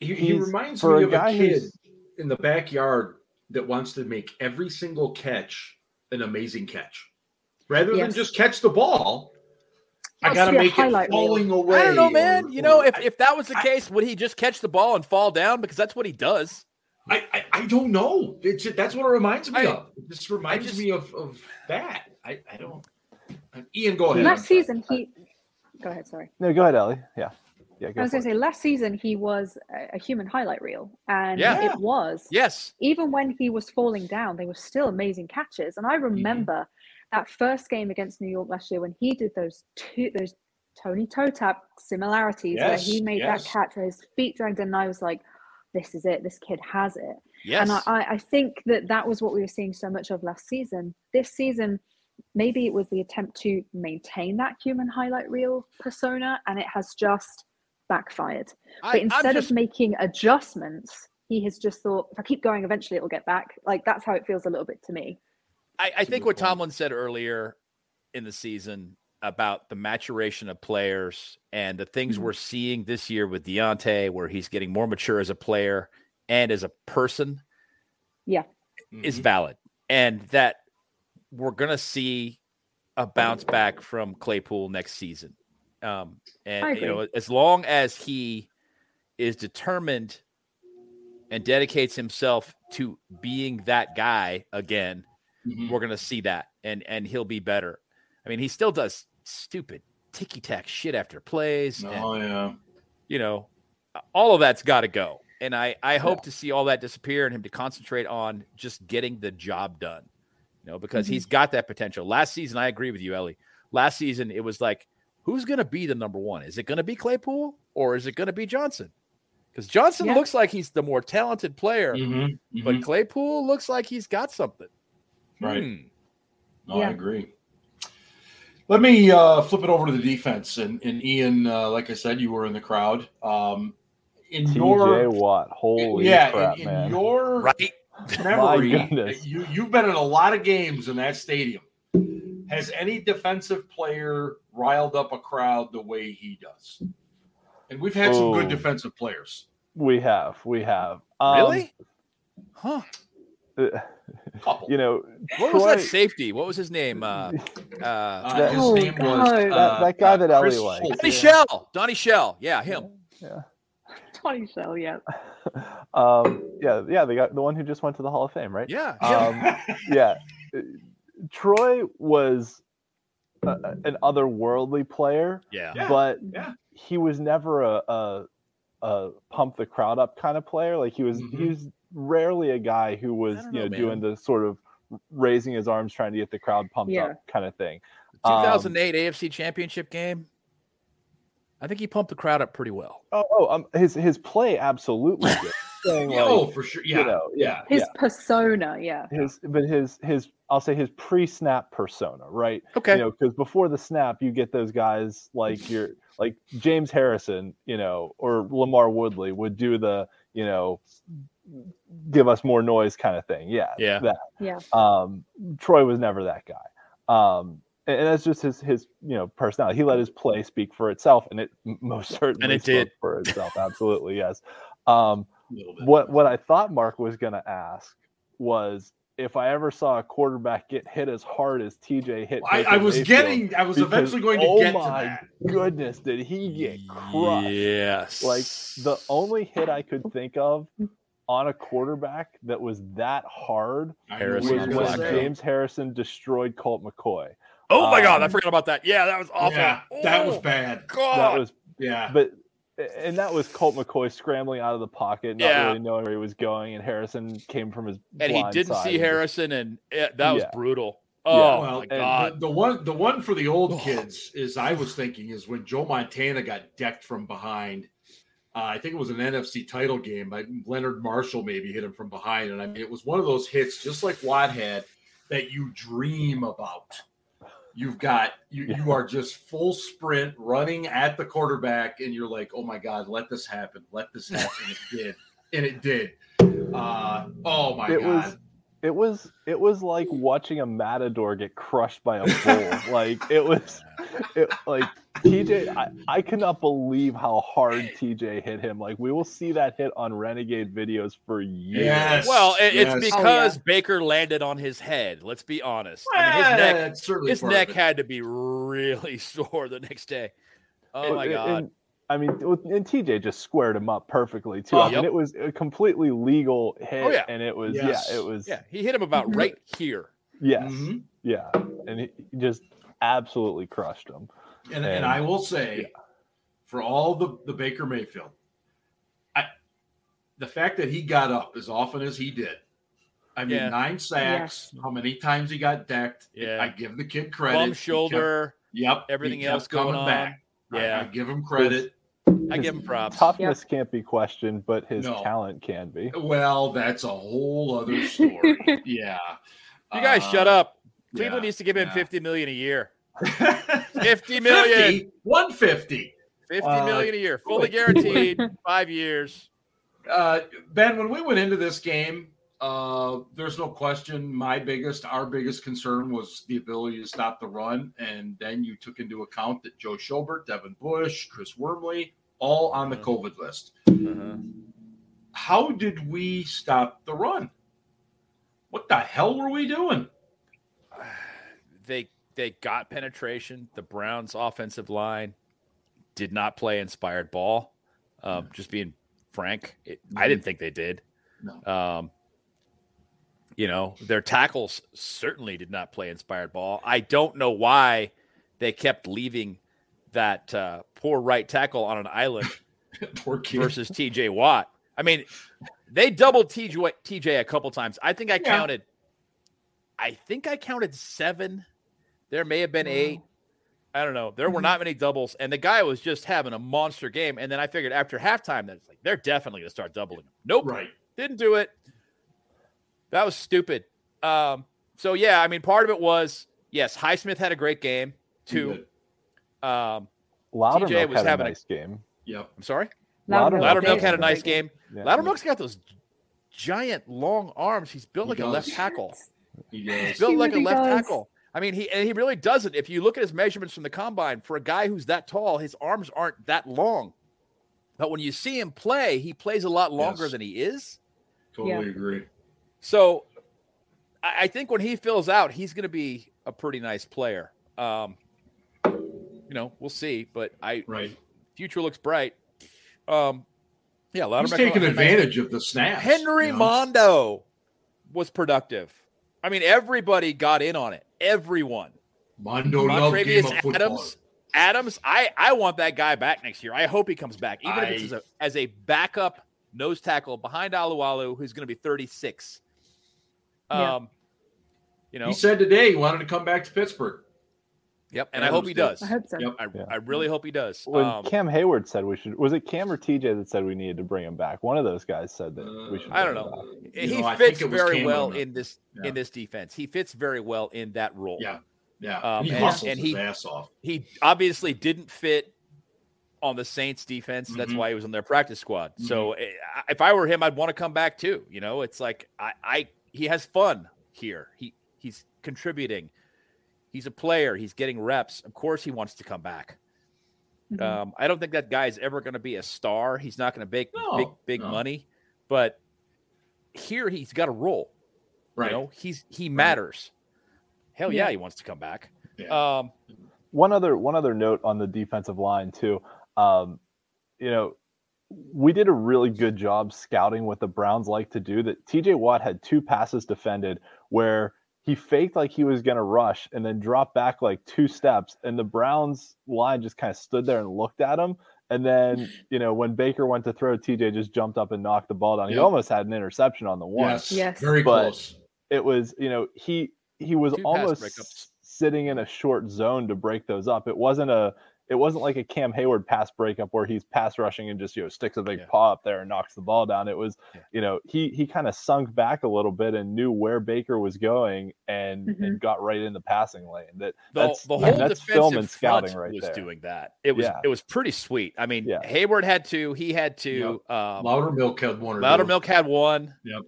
He, he reminds me a of a kid who's- in the backyard that wants to make every single catch an amazing catch, rather than just catch the ball. I got to to be a make it highlight reel. falling away. I don't know, or- man. You know, or- if, if that was the I- case, would he just catch the ball and fall down? Because that's what he does. I, I, I don't know. It's that's what it reminds me I- of. It just reminds just- me of, of that. I, I don't. Ian, go ahead. Last season, he. Go ahead. Sorry. No, go ahead, Ellie. Yeah. Yeah, go I was going to say last season he was a, a human highlight reel, and Yeah. it was. Yes. Even when he was falling down, they were still amazing catches. And I Mm-hmm. That first game against New York last year when he did those two those Tony toe tap similarities where he made yes. that catch where his feet dragged in, and I was like, "This is it. This kid has it." Yes. And I, I I think that that was what we were seeing so much of last season. This season, maybe it was the attempt to maintain that human highlight reel persona and it has just backfired. I, But instead just- of making adjustments, he has just thought, if I keep going, eventually it'll get back. Like that's how it feels a little bit to me. I, I think what point. Tomlin said earlier in the season about the maturation of players and the things Mhm. we're seeing this year with Diontae, where he's getting more mature as a player and as a person, Yeah. is Mhm. valid. And that we're going to see a bounce back from Claypool next season. Um, and, you know, as long as he is determined and dedicates himself to being that guy again, Mhm. we're gonna see that, and and he'll be better. I mean, he still does stupid ticky tack shit after plays, and, Oh yeah. you know, all of that's got to go. And I I hope to see all that disappear and him to concentrate on just getting the job done. You know, because Mhm. he's got that potential. Last season, I agree with you, Ellie. Last season, it was like, who's going to be the number one? Is it going to be Claypool or is it going to be Johnson? Because Johnson Yeah. looks like he's the more talented player, Mhm. but Mhm. Claypool looks like he's got something. Right. Hmm. No, Yeah. I agree. Let me uh, flip it over to the defense. And, and Ian, uh, like I said, you were in the crowd. Um, in TJ your Watt. Holy yeah, crap, in, in man. your Right? memory, you you've been in a lot of games in that stadium. Has any defensive player riled up a crowd the way he does? And we've had some good Oh. defensive players. We have, we have. Um, Really? Huh? uh, Couple. You know, What was that safety? What was his name? Uh, uh, Uh, that- his Oh, name was God. uh, That- that guy uh, that Ellie Chris liked. Donnie yeah. Shell. Donnie Shell. Yeah, him. yeah. Tony Shell, yeah. Um, yeah, yeah, the guy, the one who just went to the Hall of Fame, right? Yeah. Um, yeah, Troy was a, a- an otherworldly player, yeah. Yeah, but yeah. he was never a, a, a pump the crowd up kind of player. Like he was, Mhm. he was rarely a guy who was, don't you know, know, doing the sort of raising his arms trying to get the crowd pumped Yeah. up kind of thing. Um, 2008 AFC Championship game. I think he pumped the crowd up pretty well. Oh, oh um, his his play absolutely good. Saying, like, oh, for sure. Yeah. you know, yeah. His persona, yeah. his but his his I'll say his pre-snap persona, right? Okay. You know, because before the snap, you get those guys like your like James Harrison, you know, or Lamar Woodley would do the, you know, give us more noise kind of thing. Yeah. Yeah. That. Yeah. Um, Troy was never that guy. Um, and, and that's just his his you know personality. He let his play speak for itself, and it most certainly and it spoke did. for itself. Absolutely, yes. Um, A little bit. what what I thought Mark was going to ask was if I ever saw a quarterback get hit as hard as TJ hit. I, I was getting. I was because, eventually going to oh get to that. goodness, did he get crushed? Yes. Like the only hit I could think of on a quarterback that was that hard Harrison was when. James Harrison destroyed Colt McCoy. Oh my god, I um, forgot about that. Yeah, that was awful. Yeah, that was Oh, bad. God. That was Yeah. but and that was Colt McCoy scrambling out of the pocket, not Yeah. really knowing where he was going, and Harrison came from his and he didn't side see Harrison, and it, that was Yeah. brutal. Yeah. Oh well, my god. The, the one, the one for the old Oh. kids is I was thinking is when Joe Montana got decked from behind. Uh, I think it was an NFC title game. But Leonard Marshall maybe hit him from behind, and I mean it was one of those hits, just like Watt had, that you dream about. You've got you. Yeah. You are just full sprint running at the quarterback, and you're like, "Oh my god, let this happen! Let this happen!" it did, and it did. Uh, oh my It god! was it was it was like watching a matador get crushed by a bull. like it was it, like TJ I, I cannot believe how hard TJ hit him. Like we will see that hit on renegade videos for years. Yes. well, it, yes. it's Oh, because yeah. Baker landed on his head. Let's be honest. I mean, his neck, his neck had to be really sore the next day. Oh And- my and- god. and, I mean, and TJ just squared him up perfectly too. Oh, I mean, yep. it was a completely legal hit, Oh, yeah. and it was Yes. yeah, it was yeah, he hit him about Mhm. right here. yes, Mhm. yeah, and he he just absolutely crushed him. And, and And- I will say, for all the, the Baker Mayfield, I the fact that he got up as often as he did. I mean, Yeah. nine sacks. How many times he got decked? Yeah. I give the kid credit. Bum He kept- shoulder. yep. everything else going on. I- Yeah. I, give him credit. I His give him props. Toughness can't be questioned, but his No. talent can be. Well, that's a whole other story. yeah. You guys Uh, shut up. Cleveland Yeah, needs to give him yeah. 50 million a year. 50 million. 50, 150. 50 Uh, million a year, fully guaranteed, five years. Uh, ben, when we went into this game, uh, there's no question. My biggest, our biggest concern was the ability to stop the run, and then you took into account that Joe Schobert, Devin Bush, Chris Wormley, all on the Mhm. COVID list. Uh-huh. How did we stop the run? What the hell were we doing? They they got penetration. The Browns' offensive line did not play inspired ball. Um, just being frank, it, I didn't think they did. No. Um, you know, their tackles certainly did not play inspired ball. I don't know why they kept leaving that uh, poor right tackle on an island versus TJ Watt. I mean, they doubled TJ, TJ a couple times. I think I Yeah. counted. I think I counted seven. There may have been Wow. eight. I don't know. There were Mhm. not many doubles, and the guy was just having a monster game. And then I figured after halftime that it's like they're definitely going to start doubling him. Nope, right. didn't do it. That was stupid. Um, so yeah, I mean, part of it was yes, Highsmith had a great game. too. Um, Loudermilk was had a having a- nice game. Yep. I'm sorry. Loudermilk, Loudermilk had a nice game. Yeah. Loudermilk's got those giant long arms. He's built He like a left tackle. He He's built He like a left does. tackle. I mean, he and he really doesn't. If you look at his measurements from the combine, for a guy who's that tall, his arms aren't that long. But when you see him play, he plays a lot longer Yes. than he is. Totally agree. So I, I think when he fills out, he's going to be a pretty nice player. Um, you know, we'll see. But I Right. future looks bright. Um, yeah, a lot He's Loudermilk- taking I- I- advantage of the snaps. Henry you know? Mondeaux was productive. I mean, everybody got in on it. Everyone. Mondeaux love game Montrevious of football. Adams. Adams, I, I want that guy back next year. I hope he comes back, even if it's as a, as a backup nose tackle behind Alualu, who's going to be 36. Um, Yeah. you know, He said today he wanted to come back to Pittsburgh. Yep, and I hope he does. I hope so. Yep. I, Yeah. I really hope he does. When Um, Cam Hayward said we should, was it Cam or TJ that said we needed to bring him back? One of those guys said that we should. I don't bring him know. back. He know, fits very Cam well Newton. in this Yeah. in this defense. He fits very well in that role. Yeah. Yeah. Um, he and- and his he- ass off. he obviously didn't fit on the Saints defense. That's Mhm. why he was on their practice squad. Mm-hmm. So eh, if I were him, I'd want to come back too. You know, it's like I, I he has fun here. He he's contributing. He's a player. He's getting reps. Of course, he wants to come back. Mhm. Um, I don't think that guy's ever going to be a star. He's not going to make No, big big no. money, but here he's got a role. Right. You know, he's he matters. Hell yeah, Yeah. he wants to come back. Yeah. Um, one other one other note on the defensive line too. Um, you know, we did a really good job scouting what the Browns like to do. That TJ Watt had two passes defended where he faked like he was going to rush and then dropped back like two steps, and the Browns line just kind of stood there and looked at him. And then, you know, when Baker went to throw, TJ just jumped up and knocked the ball down. He almost had an interception on the one yes. Yes. Very But- close. it was you know he he was Two almost sitting in a short zone to break those up it wasn't a it wasn't like a cam hayward pass breakup where he's pass rushing and just you know sticks a big Yeah. paw up there and knocks the ball down it was Yeah. you know he he kind of sunk back a little bit and knew where baker was going and and got right in the passing lane that the, that's the whole that's defensive film and scouting right was there doing that. It was Yeah. it was pretty sweet. I mean, Yeah. Hayward had two. He had two. Um, Loudermilk had one or two. Loudermilk had one. Yep.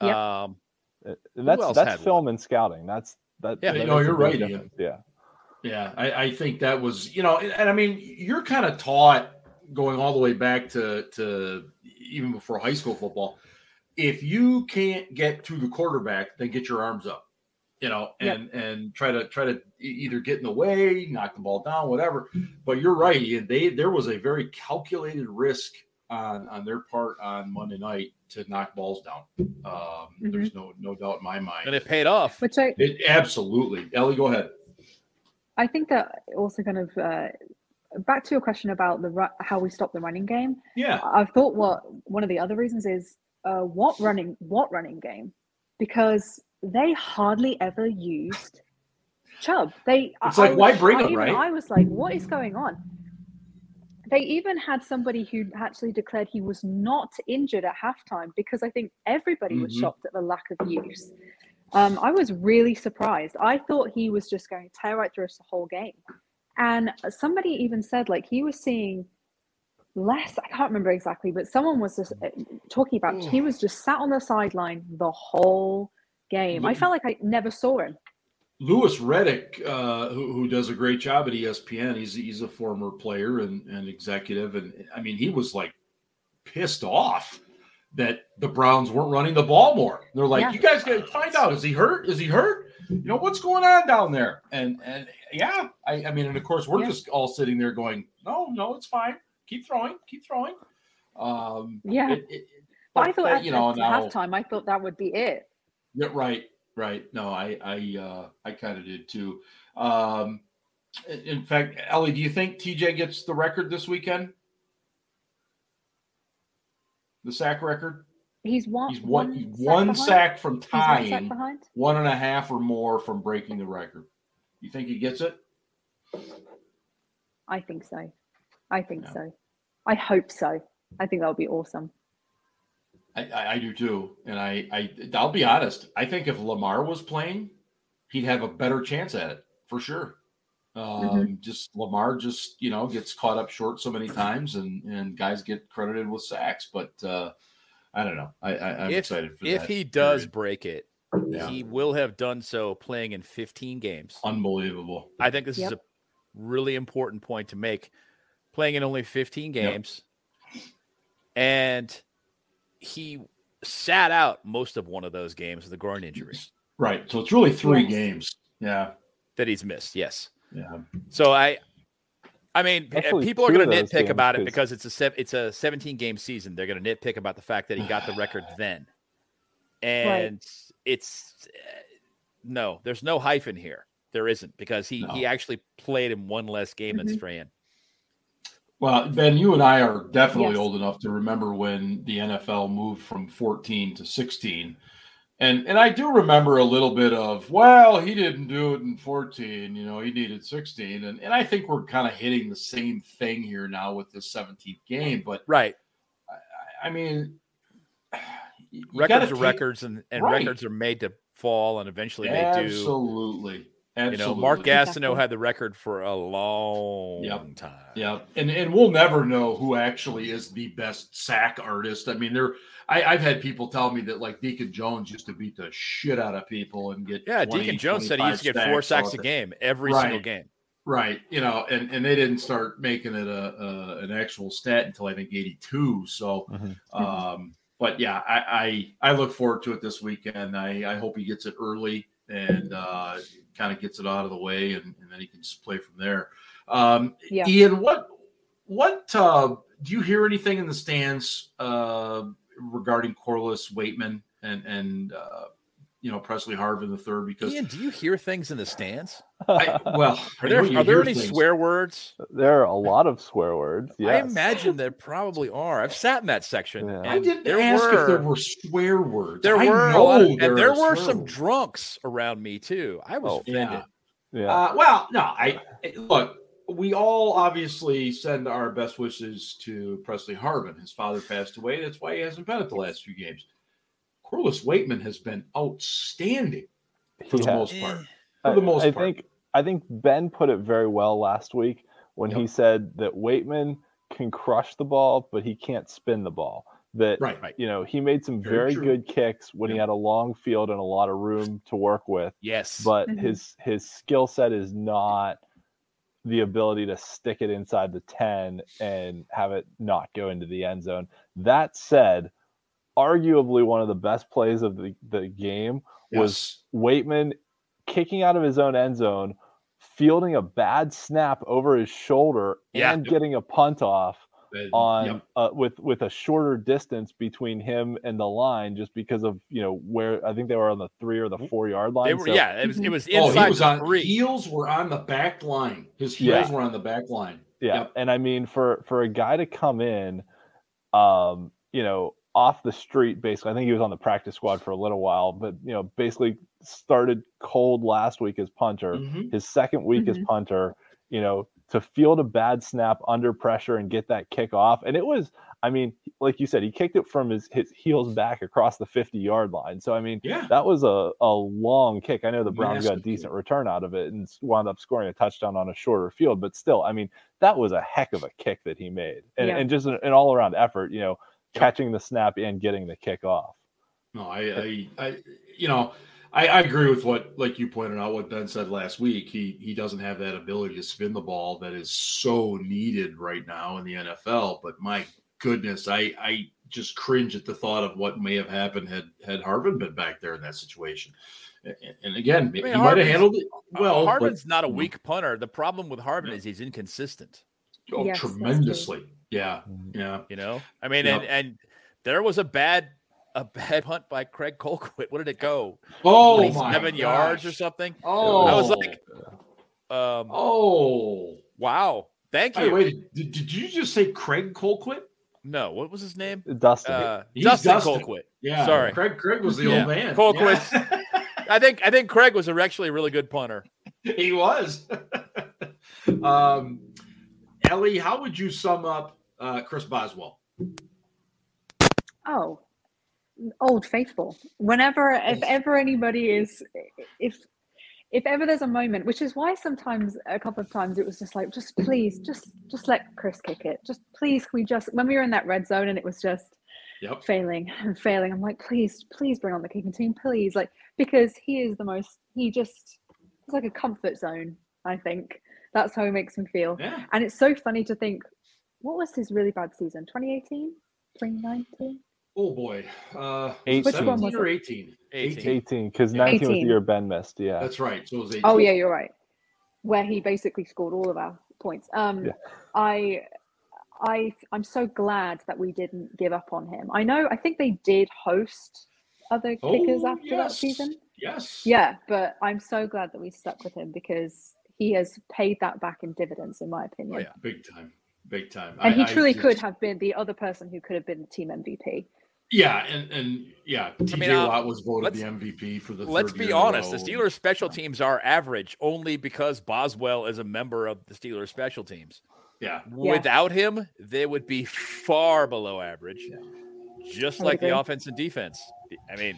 Yeah. Um, Uh, and that's that's had film and scouting that's that Yeah. that No, you're right, Ian. yeah Yeah, I, I think that was, you know, and, and I mean, you're kind of taught going all the way back to to even before high school football. If you can't get to the quarterback, then get your arms up, you know, Yep. and and try to try to either get in the way, knock the ball down, whatever. But you're right, They there was a very calculated risk on on their part on Monday night to knock balls down. Um, There's no no doubt in my mind. and it paid off. Which I, It absolutely. Ellie, go ahead. I think that also kind of uh, back to your question about the ru- how we stop the running game. Yeah. I've thought what one of the other reasons is uh, what running what running game because they hardly ever used Chubb. They It's I- like, I why was- bring him, right? I was like, what is going on? They even had somebody who actually declared he was not injured at halftime because I think everybody was Mhm. shocked at the lack of use. Um, I was really surprised. I thought he was just going to tear right through us the whole game. And somebody even said like he was seeing less. I can't remember exactly, but someone was just uh, talking about he was just sat on the sideline the whole game. I felt like I never saw him. Louis Riddick, uh, who, who does a great job at ESPN, he's he's a former player and, and executive, and I mean he was like pissed off that the Browns weren't running the ball more. They're like, Yeah. you guys got to find out is he hurt? Is he hurt? You know what's going on down there? And and yeah, I, I mean, and of course we're Yeah. just all sitting there going, no, no, it's fine. Keep throwing, keep throwing. Um, Yeah. it- it- But I thought you know at now, halftime, I thought that would be it. yeah, right, right. No, I, I, uh, I kind of did too. Um, in fact, Ellie, do you think TJ gets the record this weekend? The sack record? He's one. He's one, one sack one sack from He's one sack tying, behind. one and a half or more from breaking the record. You think he gets it? I think so. I think Yeah. so. I hope so. I think that would be awesome. I, I, I do too. And I, I, I'll be honest. I think if Lamar was playing, he'd have a better chance at it for sure. Um, Just Lamar just you know gets caught up short so many times, and and guys get credited with sacks. But uh, I don't know. I, I I'm if excited for if that. he does period. break it, Yeah. he will have done so playing in 15 games. unbelievable. I think this Yep. is a really important point to make. Playing in only 15 Yep. games, and he sat out most of one of those games with a groin injury Right. So it's really three Yes. games. Yeah. that he's missed. Yes. Yeah. So I, I mean, Actually, people are going to nitpick games, about it 'cause- because it's a sev- it's a 17 game season. They're going to nitpick about the fact that he got the record then, and it's uh, no, there's no hyphen here. There isn't because he he actually played in one less game than Mhm. Strahan. Well, Ben, you and I are definitely Yes. old enough to remember when the NFL moved from 14 to 16. And and I do remember a little bit of, well, he didn't do it in 14, you know, he needed 16. And and I think we're kind of hitting the same thing here now with this 17th game. But Right, I mean, records are take- records, and and Right. records are made to fall, and eventually they do. Absolutely. You know, Absolutely. Mark Gastineau had the record for a long Yep. time. Yeah, and and we'll never know who actually is the best sack artist. I mean, there. I, I've had people tell me that like Deacon Jones used to beat the shit out of people and get Yeah, 20, Deacon Jones said he used to get four sacks a game every Right. single game. Right, you know, and and they didn't start making it a, a an actual stat until I think eighty two. So, Mhm. um, but yeah, I, I I look forward to it this weekend. I I hope he gets it early and uh, kind of gets it out of the way, and, and then he can just play from there. Um, Yeah. Ian, what what uh, do you hear anything in the stands uh, regarding Corliss Waitman and and uh, you know Pressley Harvin the third? Because Ian, do you hear things in the stands? I, well, Are there are there any things. swear words? There are a lot of swear words. I imagine there probably are. I've sat in that section. Yeah. and I didn't there ask were, if there were swear words. there I were a know lot of- and there are were some words. drunks around me too. I was Oh, offended. Yeah. Yeah. Uh, well, no, I look. We all obviously send our best wishes to Pressley Harvin. His father passed away. That's why he hasn't been at the last few games. Corliss Waitman has been outstanding for the most part. Eh, For the most I, I part. think I think Ben put it very well last week when he said that Waitman can crush the ball, but he can't spin the ball. That Right. Right. you know he made some Very very, good kicks when he had a long field and a lot of room to work with, Yes. but Mhm. his his skill set is not the ability to stick it inside the 10 and have it not go into the end zone. That said, arguably one of the best plays of the, the game was Yes. Waitman kicking out of his own end zone, fielding a bad snap over his shoulder, Yeah. and getting a punt off On yep. uh, with with a shorter distance between him and the line, just because of you know where I think they were on the three or the four yard line. they were, so- yeah, it was it was Oh, he inside was on three. heels were on the back line. His Yeah. heels were on the back line. Yeah, Yep. and I mean for for a guy to come in, um, you know, off the street basically. I think he was on the practice squad for a little while, but you know, basically started cold last week as punter. Mhm. His second week as Mhm. punter, you know, to field a bad snap under pressure and get that kick off. And it was, I mean, like you said, he kicked it from his, his heels back across the 50 yard line. So, I mean, Yeah. that was a, a long kick. I know the Browns got a decent kick. return out of it and wound up scoring a touchdown on a shorter field, but still, I mean, that was a heck of a kick that he made. And, Yeah. and just an, an all around effort, you know, Yep. catching the snap and getting the kick off. No, I, I, I you know, I, I agree with what, like you pointed out, what Ben said last week. He he doesn't have that ability to spin the ball that is so needed right now in the NFL. But my goodness, I I just cringe at the thought of what may have happened had had Harvin been back there in that situation. And, and again, he might have Harvin's- handled it well. but- Harvin's not a weak punter. The problem with Harvin Yeah. is he's inconsistent. oh, Yes, tremendously. Yeah, mm-hmm. yeah. You know, I mean, Yep. and and there was a bad a bad punt by Craig Colquitt. What did it go? Oh, seven yards or something. Oh, I was like, um, oh. wow. Thank Hey, you. wait, did, did you just say Craig Colquitt? No, what was his name? Dustin. Uh, He's Dustin, Dustin. Colquitt. Yeah, Sorry. Craig. Craig was the Yeah. old man. Colquitt. Yeah. I think I think Craig was actually a really good punter. he was. um, Ellie, how would you sum up uh, Chris Boswell? Oh, old faithful. Whenever, if ever anybody is, if if ever there's a moment, which is why sometimes a couple of times it was just like, just please, just just let Chris kick it. Just please, can we just when we were in that red zone and it was just Yep. failing and failing. I'm like, please, please bring on the kicking team, please, like because he is the most. He just it's like a comfort zone. I think that's how he makes me feel. Yeah. And it's so funny to think, what was his really bad season? 2018, 2019. Oh boy. Uh, Which was it one 17 was or it? 18? 18. 18, because Yeah. 19 was the year Ben missed. Yeah. That's right. So it was 18. Oh yeah, you're right. Where he basically scored all of our points. Um, Yeah. I, I, I'm so glad that we didn't give up on him. I know. I think they did host other kickers Oh, after that season. Yes. Yeah, but I'm so glad that we stuck with him because he has paid that back in dividends, in my opinion. Oh, yeah. Big time. Big time. And I- he I truly could have been the other person who could have been the team MVP. Yeah, and and yeah, TJ mean, uh, Watt was voted let's- the MVP for the. Let's third be year honest. The. Steelers special teams are average only because Boswell is a member of the Steelers special teams. Yeah. Yeah. Without him, they would be far below average, just I would like the offense and defense. I mean,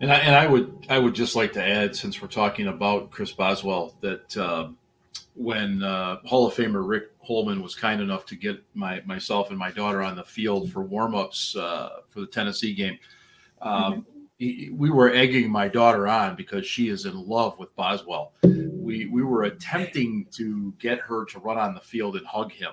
And I, and I would I would just like to add, since we're talking about Chris Boswell, that um, when uh, Hall of Famer Rick Holman was kind enough to get my myself and my daughter on the field for warmups uh, for the Tennessee game, um, he- we were egging my daughter on because she is in love with Boswell. We we were attempting to get her to run on the field and hug him.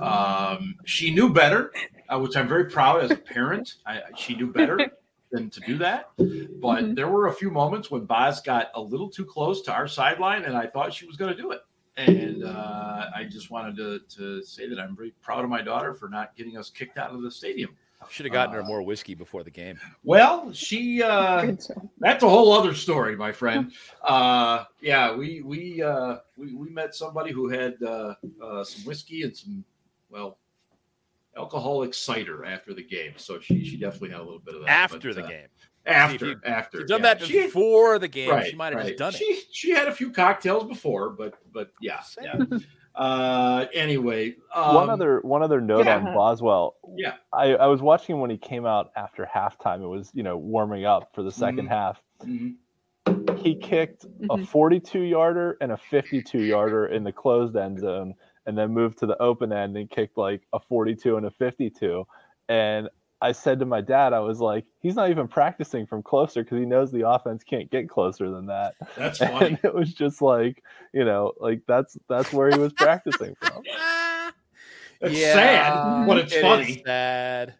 Um, she knew better, uh, which I'm very proud as a parent. I, she knew better than to do that. But Mhm. there were a few moments when Boz got a little too close to our sideline, and I thought she was going to do it. And uh, I just wanted to, to say that I'm very proud of my daughter for not getting us kicked out of the stadium. should have gotten her Uh, more whiskey before the game. Well, she uh, that's a whole other story, my friend. Uh, yeah, we we, uh, we we met somebody who had uh, uh, some whiskey and some well alcoholic cider after the game, so she she definitely had a little bit of that After but, the uh, game. After If after She'd done yeah. that She- before the game. right, she might have right. just done it. She she had a few cocktails before, but but yeah, yeah. uh, anyway, um, one other one other note yeah. on Boswell. Yeah. I, I was watching him when he came out after halftime. It was you know warming up for the 2nd Mhm. half. mhm. He kicked a Mhm. 42 yarder and a 52 yarder in the closed end zone, and then moved to the open end and kicked like a 42 and a 52. And I said to my dad, I was like, he's not even practicing from closer because he knows the offense can't get closer than that. that's funny. And it was just like, you know, like that's that's where he was practicing from. It's Yeah, sad, but it's it is funny. sad.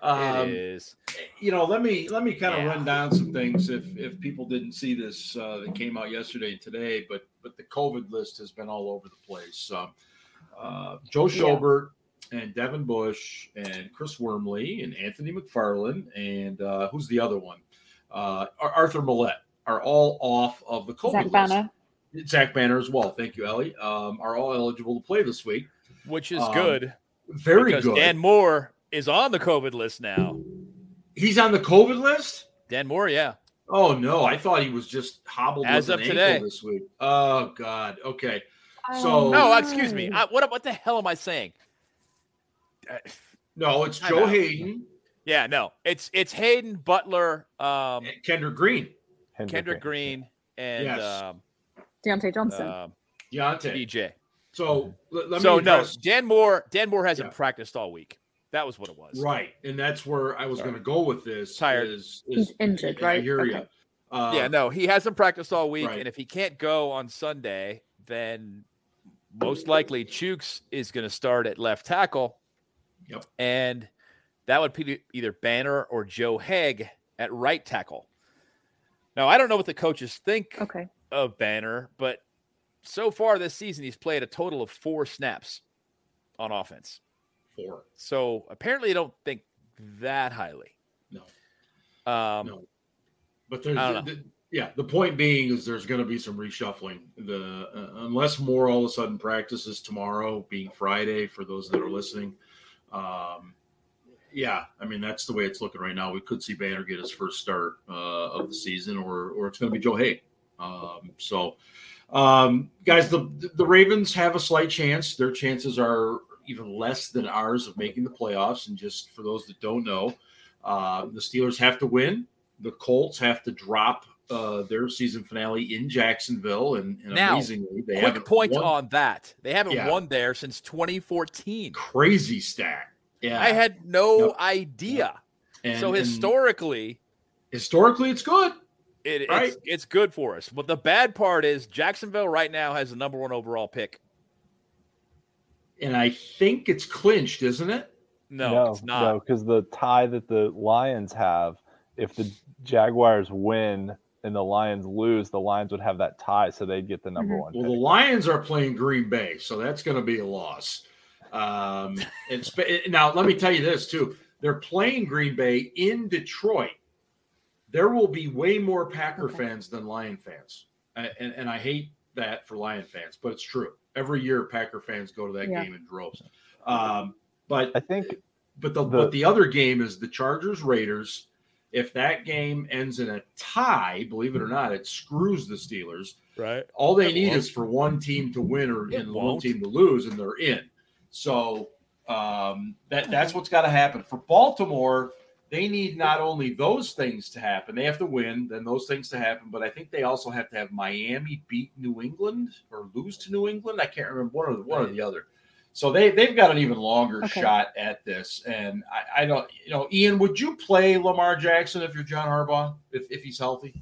Um, it is. you know, let me let me kind of Yeah. run down some things if if people didn't see this uh, that came out yesterday and today, but but the COVID list has been all over the place. Um, uh, Joe Yeah. Schobert and Devin Bush and Chris Wormley and Anthony McFarland and uh, who's the other one? Uh, Arthur Maulet are all off of the COVID Zach list. Zach Banner as well. Thank you, Ellie. Um, are all eligible to play this week. Which is um, good. Very good. Dan Moore is on the COVID list now. He's on the COVID list. Dan Moore, yeah. Oh no, I thought he was just hobbled As with of an today. ankle this week. Oh God. Okay. So- No, excuse me. I, what what the hell am I saying? No, it's Joe. Hayden, yeah, no. It's it's Hayden Butler, um, and Kendrick Green, Green. Kendrick Green, and Yes. um, Diontae Johnson. um, Diontae. DJ. So let, let So me no, Dan Moore. Dan Moore hasn't Yeah. practiced all week. That was what it was. right, and that's where I was going to go with this. Tired. Is, is He's injured, and I right? hear Okay. you. Uh, yeah, no, he hasn't practiced all week, Right. and if he can't go on Sunday, then most likely Chuks is going to start at left tackle. Yep. And that would be either Banner or Joe Haeg at right tackle. Now, I don't know what the coaches think Okay. of Banner, but so far this season, he's played a total of four snaps on offense. four. So apparently, they don't think that highly. No, Um, no. But there's, I don't the- yeah. The point being is there's going to be some reshuffling. The uh, unless Moore all of a sudden practices tomorrow, being Friday, for those that are listening. Um, yeah, I mean that's the way it's looking right now. We could see Banner get his first start uh, of the season, or or it's going to be Joe Hay. Um, so, um, guys, the the Ravens have a slight chance. Their chances are even less than ours of making the playoffs. And just for those that don't know, uh, the Steelers have to win. The Colts have to drop uh, their season finale in Jacksonville, and, and Now, amazingly, they quick haven't point won. on that. They haven't Yeah. won there since 2014. crazy stat. Yeah, I had no Yep. idea. And- so and historically, historically, it's good. it, Right. it's it's good for us. But the bad part is Jacksonville right now has the number one overall pick. and I think it's clinched, isn't it? No, it's not. No, because the tie that the Lions have, if the Jaguars win and the Lions lose, the Lions would have that tie, so they'd get the number Mhm. one. Well, the. Lions are playing Green Bay, so that's going to be a loss. Um, and sp- now, let me tell you this too: they're playing Green Bay in Detroit. There will be way more Packer Okay. fans than Lion fans, and, and, and I hate that for Lion fans, but it's true. Every year, Packer fans go to that Yeah. game in droves. Um, but I think But the, The- but the other game is the Chargers Raiders. If that game ends in a tie, believe it or not, it screws the Steelers. right. All they It need won't. is for one team to win or It and one team to lose, and they're in. So um, that that's what's got to happen for Baltimore. They need not only those things to happen; they have to win, then those things to happen. But I think they also have to have Miami beat New England or lose to New England. I can't remember one or the one or the other. So they they've got an even longer Okay. shot at this. And I, I don't, you know, Ian, would you play Lamar Jackson if you're John Harbaugh if if he's healthy?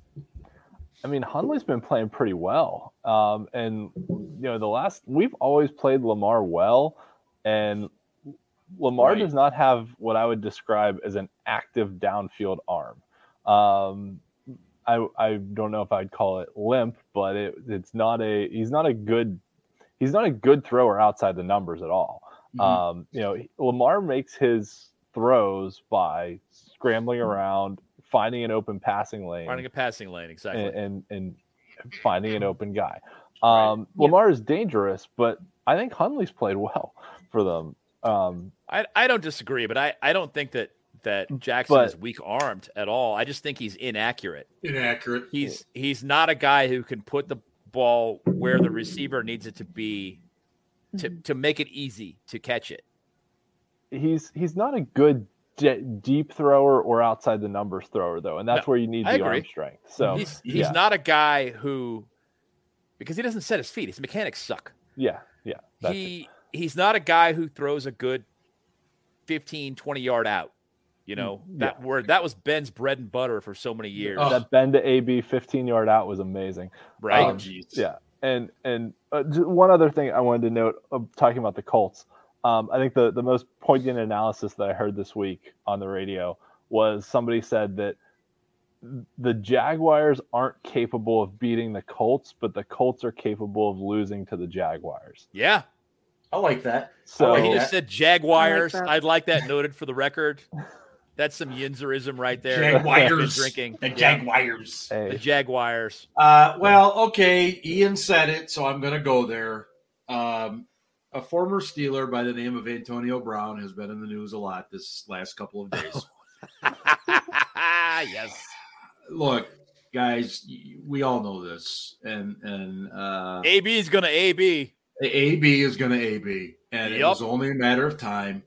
I mean, Huntley's been playing pretty well. Um, and, you know, the last, we've always played Lamar well. And Lamar Right. does not have what I would describe as an active downfield arm. Um, I, I don't know if I'd call it limp, but it, it's not a, he's not a good, he's not a good thrower outside the numbers at all. Mm-hmm. Um, you know, Lamar makes his throws by scrambling around, finding an open passing lane Finding a passing lane, exactly. and, and and finding an open guy. Right. Um, Lamar is dangerous, but I think Huntley's played well for them. Um, I, I don't disagree, but I, I don't think that that Jackson But- is weak armed at all. I just think he's inaccurate. Inaccurate. He's he's not a guy who can put the ball where the receiver needs it to be to, Mhm. to make it easy to catch it. he's he's not a good de- deep thrower or outside the numbers thrower though, and that's No, where you need I the arm strength. So he's he's yeah, not a guy who because he doesn't set his feet. His mechanics suck. yeah, yeah. That's it. he he's not a guy who throws a good 15 20 yard out you know Mm, that where that was ben's bread and butter for so many years Oh. that bend to AB 15 yard out was amazing. right Oh, Um, jeez. Yeah, and and uh, one other thing I wanted to note, uh, talking about the Colts, um, I think the the most poignant analysis that I heard this week on the radio was somebody said that the Jaguars aren't capable of beating the Colts, but the Colts are capable of losing to the Jaguars. yeah I like that. So like he that. just said jaguars I like i'd like that noted for the record that's some yinzerism right there Jaguars. drinking The Yeah. Jaguars. the jaguars Uh, well, okay. Ian said it, so I'm going to go there. Um, a former Steeler by the name of Antonio Brown has been in the news a lot this last couple of days. yes Look, guys, we all know this, and and uh, ab is gonna ab AB is going to AB, and it was only a matter of time.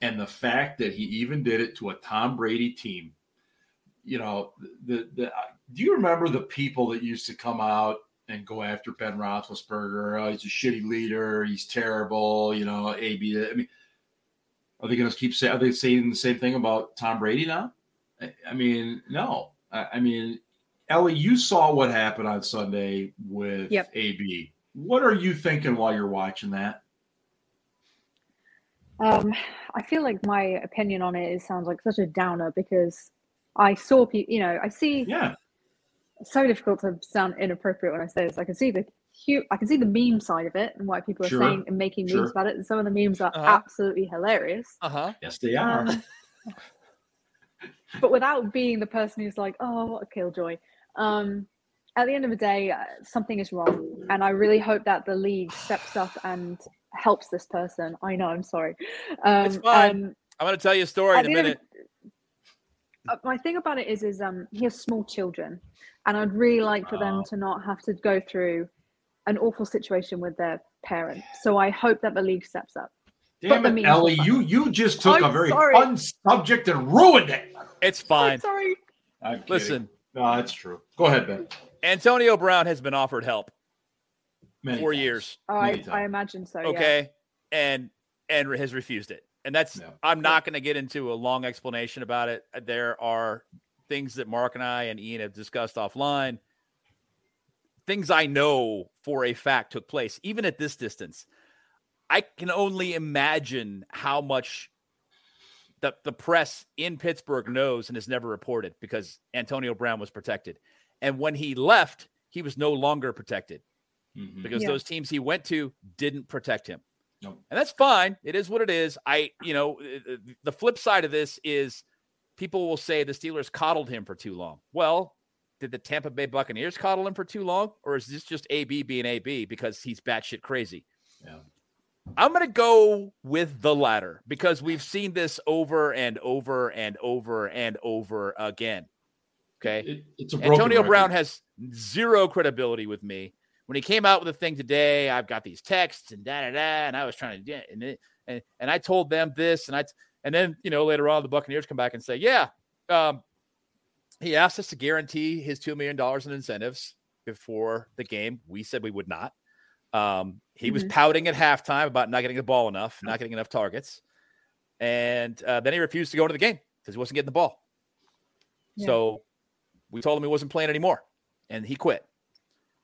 And the fact that he even did it to a Tom Brady team, you know, the the do you remember the people that used to come out and go after Ben Roethlisberger? Oh, he's a shitty leader. He's terrible. You know, AB. I mean, are they going to keep saying? Are they saying the same thing about Tom Brady now? I, I mean, no. I, I mean, Ellie, you saw what happened on Sunday with Yep. AB. What are you thinking while you're watching that? Um, I feel like my opinion on it is sounds like such a downer because I saw people, you know, I see Yeah, so difficult to sound inappropriate when I say this. I can see the hu I can see the meme side of it and why people are Sure, saying and making memes sure. about it. And some of the memes are Uh-huh. absolutely hilarious. Uh huh. yes, they are. Um, but without being the person who's like, oh, what a killjoy. Um, at the end of the day, uh, something is wrong, and I really hope that the league steps up and helps this person. I know, I'm sorry. Um, It's fine. and I'm going to tell you a story in a the end of- minute. uh, my thing about it is, is um, he has small children, and I'd really like for them Oh. to not have to go through an awful situation with their parents. So I hope that the league steps up. Damn the it, memes Ellie, you you just took a I'm very sorry. fun subject and ruined it. It's I'm fine. sorry. I'm. Listen, no, that's true. Go ahead, Ben. Antonio Brown has been offered help Many four times. years. Oh, I. I imagine so. Yeah. Okay. And and has refused it. And that's Yeah. I'm not going to get into a long explanation about it. There are things that Mark and I and Ian have discussed offline. Things I know for a fact took place, even at this distance. I can only imagine how much the, the press in Pittsburgh knows and has never reported because Antonio Brown was protected. And when he left, he was no longer protected Mhm. because Yeah. those teams he went to didn't protect him. Nope. And that's fine. It is what it is. I, you know, uh, uh, the flip side of this is people will say the Steelers coddled him for too long. Well, did the Tampa Bay Buccaneers coddle him for too long? Or is this just AB being AB because he's batshit crazy? Yeah. I'm going to go with the latter because we've seen this over and over and over and over again. Okay. It- it's a Antonio record. Brown has zero credibility with me. When he came out with a thing today, I've got these texts and da da da, and I was trying to get and it, and, and I told them this, and I and then you know later on the Buccaneers come back and say, yeah, um, he asked us to guarantee his two million dollars in incentives before the game. We said we would not. Um, he was Mhm. pouting at halftime about not getting the ball enough, not getting enough targets, and uh, then he refused to go into the game because he wasn't getting the ball. Yeah. So we told him he wasn't playing anymore, and he quit.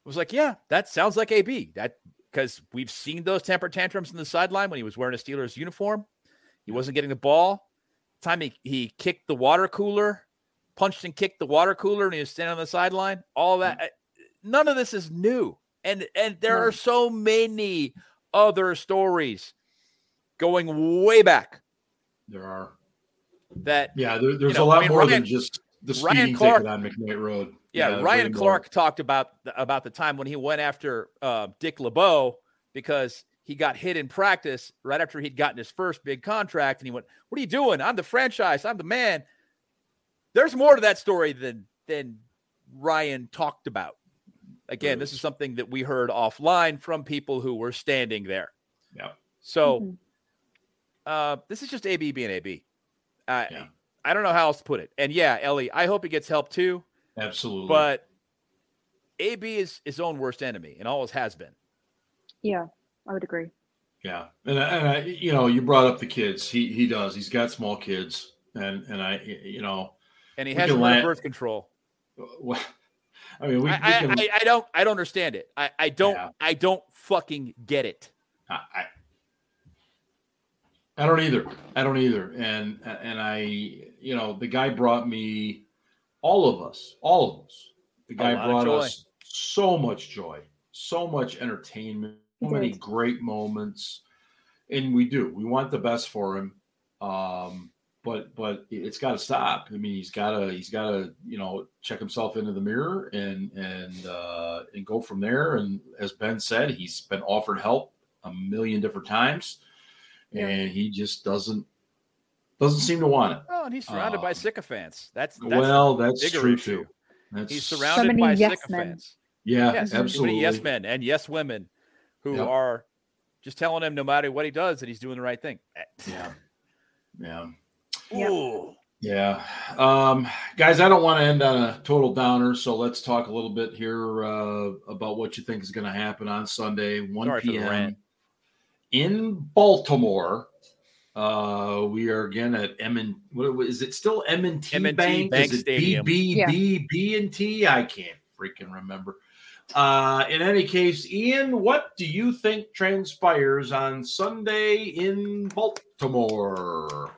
Was like, yeah, that sounds like AB. That because we've seen those temper tantrums in the sideline when he was wearing a Steelers uniform. He wasn't getting the ball. Time he, he kicked the water cooler, punched and kicked the water cooler, and he was standing on the sideline. All that, uh, none of this is new, and and there No. are so many other stories going way back There are. that Yeah, there, there's know, a lot I mean, more Ryan- than just the Ryan speeding Clark- ticket on McKnight Road. Yeah, there's Ryan way more. Clark talked about the, about the time when he went after uh, Dick LeBeau because he got hit in practice right after he'd gotten his first big contract, and he went, "What are you doing? I'm the franchise. I'm the man." There's more to that story than than Ryan talked about. Again, this is something that we heard offline from people who were standing there. Yeah. So Mhm. uh, this is just AB being AB. Uh, Yeah. I don't know how else to put it. And yeah, Ellie, I hope he gets help too. Absolutely. But AB is his own worst enemy and always has been. Yeah, I would agree. Yeah, and, I- and I, you know, you brought up the kids. He he does. He's got small kids, and and I, you know, And he has can him on land- birth control. well, I mean, we, I, we I, can. I, I don't I don't understand it. I, I don't Yeah. I don't fucking get it. I, I I don't either. I don't either. And and I, you know, the guy brought me all of us, all of us. The guy brought us so much joy, so much entertainment, so many great moments, and we do. We want the best for him. Um, but but it's got to stop. I mean, he's got to he's got to you know check himself into the mirror and and uh, and go from there. And as Ben said, he's been offered help a million different times, Yeah. and he just doesn't doesn't seem to want it. Oh, and he's surrounded by Um, sycophants. That's, that's well, that's bigger true issue. too. That's, he's surrounded many by yes men. Yeah, Yes, so many absolutely. yes men and yes women who Yep. are just telling him no matter what he does that he's doing the right thing. Yeah. Yeah. Yep. Ooh. Yeah. Um, guys, I don't want to end on a total downer, so let's talk a little bit here uh, about what you think is going to happen on Sunday, 1 Sorry p.m. in Baltimore. Uh, we are again at M and what is it still M and T M&T Bank? Bank is it Stadium. B Yeah. B B and T? I can't freaking remember. Uh, in any case, Ian, what do you think transpires on Sunday in Baltimore?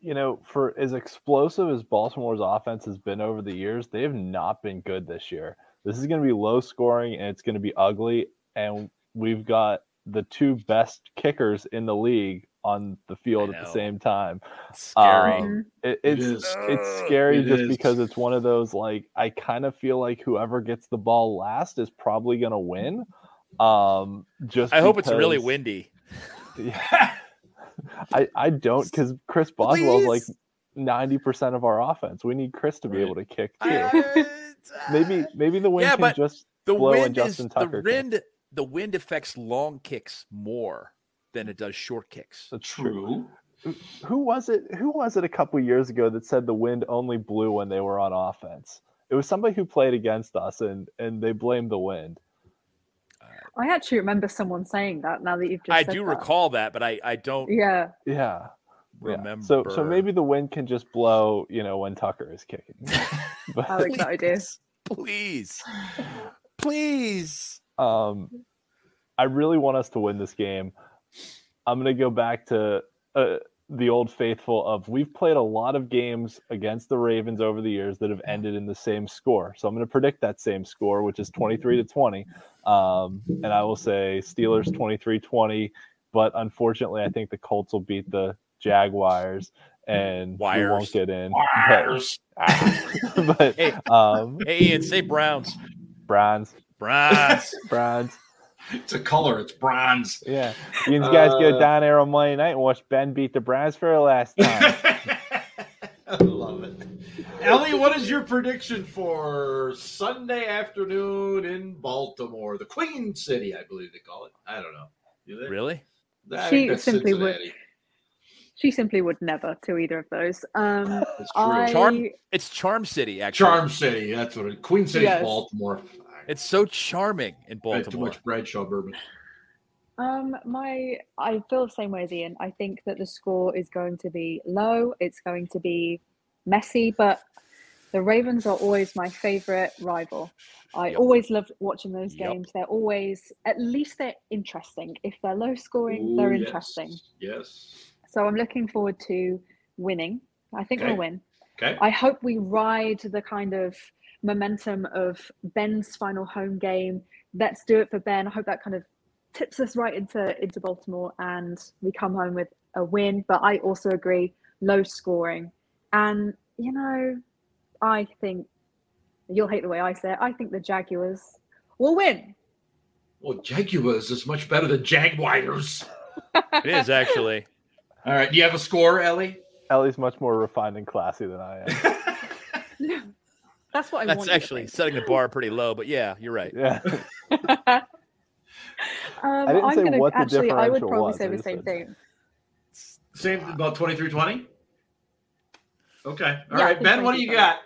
you know, for as explosive as Baltimore's offense has been over the years, they have not been good this year. This is going to be low scoring and it's going to be ugly. And we've got the two best kickers in the league on the field at the same time. It's scary. Um, it, It it's is. it's scary it just is. because it's one of those like I kind of feel like whoever gets the ball last is probably going to win. Um, just I hope it's really windy. Yeah. I I don't because Chris Boswell's like ninety percent of our offense. We need Chris to be Right. able to kick too. I- maybe maybe the wind Yeah, can but just the blow and Justin is Tucker the can. wind. The wind affects long kicks more than it does short kicks. that's true. True. Who was it? Who was it a couple years ago that said the wind only blew when they were on offense? It was somebody who played against us, and and they blamed the wind. Uh, I actually remember someone saying that. Now that you've just I said do that. recall that, but I I don't Yeah, Yeah. yeah. remember. So so maybe the wind can just blow, you know, when Tucker is kicking. but, I like that idea. Please, please. Um, I really want us to win this game. I'm going to go back to uh, the old faithful of we've played a lot of games against the Ravens over the years that have ended in the same score. So I'm going to predict that same score, which is 23 to 20. Um, and I will say Steelers 23 20. But unfortunately, I think the Colts will beat the Jaguars and we won't get in. Wires. But, but Hey. um, Hey, Ian, say Browns. Browns, Browns. Browns. It's a color. It's bronze. Yeah. You guys Uh, go down there on Monday night and watch Ben beat the Browns for the last time. I love it. Ellie, what is your prediction for Sunday afternoon in Baltimore, the Queen City, I believe they call it. I don't know. Do they? really? I She think that's simply would- she simply would never to either of those. Um, That's true. I Charm- It's Charm City, actually. Charm City. That's what it. Queen City, Yes. Baltimore. It's so charming in I had too much Bradshaw bourbon. Um, my I feel the same way as Ian. I think that the score is going to be low. It's going to be messy, but the Ravens are always my favorite rival. I Yep. always loved watching those Yep. games. They're always at least they're interesting. If they're low scoring, Ooh, they're yes. interesting. Yes. So I'm looking forward to winning. I think Okay. we'll win. Okay. I hope we ride the kind of momentum of Ben's final home game. Let's do it for Ben. I hope that kind of tips us right into into Baltimore and we come home with a win. But I also agree, low scoring. And you know, I think you'll hate the way I say it. I think the Jaguars will win. Well, Jaguars is much better than Jaguars. It is actually. All right. Do you have a score, Ellie? Ellie's much more refined and classy than I am. That's what I That's want. to actually setting the bar pretty low, but yeah, you're right. Yeah. um, didn't I'm say gonna what the actually I would probably was, say the same thing. Same about 2320? Okay. All Yeah, right, Ben, what do you got?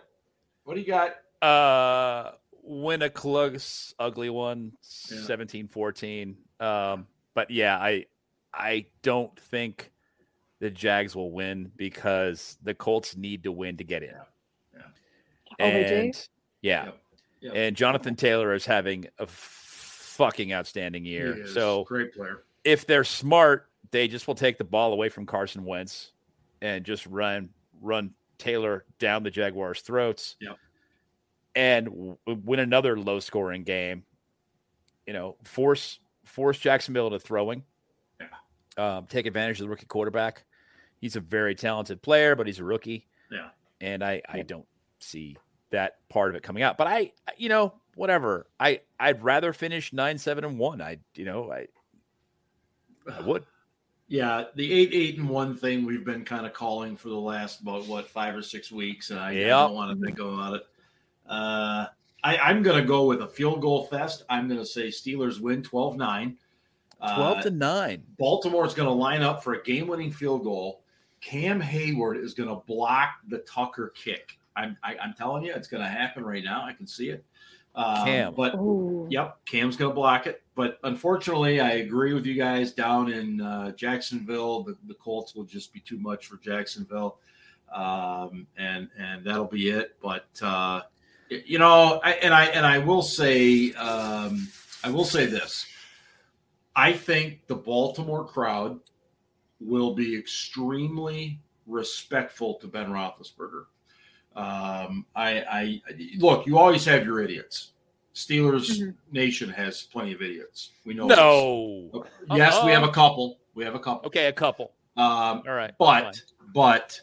What do you got? Uh, win a close, ugly one, Yeah. 17-14. Um, but yeah, I I don't think the Jags will win because the Colts need to win to get in. Yeah. Oh. And yeah, Yep. Yep. and Jonathan Taylor is having a fucking outstanding He year. is. So great player. if they're smart, they just will take the ball away from Carson Wentz and just run run Taylor down the Jaguars' throats. Yep. And w- win another low scoring game. You know, force force Jacksonville to throwing. Um, take advantage of the rookie quarterback. He's a very talented player, but he's a rookie. Yeah. And I I don't see that part of it coming out. But I you know, whatever. I I'd rather finish 9-7 and 1. I you know, I I would. Yeah, the eight, eight, and one thing we've been kind of calling for the last about what five or six weeks, and I, I don't want to think about it. Uh, I, I'm going to go with a field goal fest. I'm going to say Steelers win 12 9. 12 Uh, to 9. Baltimore's going to line up for a game-winning field goal. Cam Heyward is going to block the Tucker kick. I'm, I, I'm telling you, it's going to happen right now. I can see it. Um, Cam. but Ooh. Yep, Cam's going to block it. But unfortunately, I agree with you guys down in uh, Jacksonville. The, the Colts will just be too much for Jacksonville, um, and and that'll be it. But uh, you know, I, and I and I will say, um, I will say this. I think the Baltimore crowd will be extremely respectful to Ben Roethlisberger. Um, I, I look. You always have your idiots. Steelers Mhm. Nation has plenty of idiots. We know. this. No. Yes, we have a couple. We have a couple. Okay, a couple. Um, All right. but but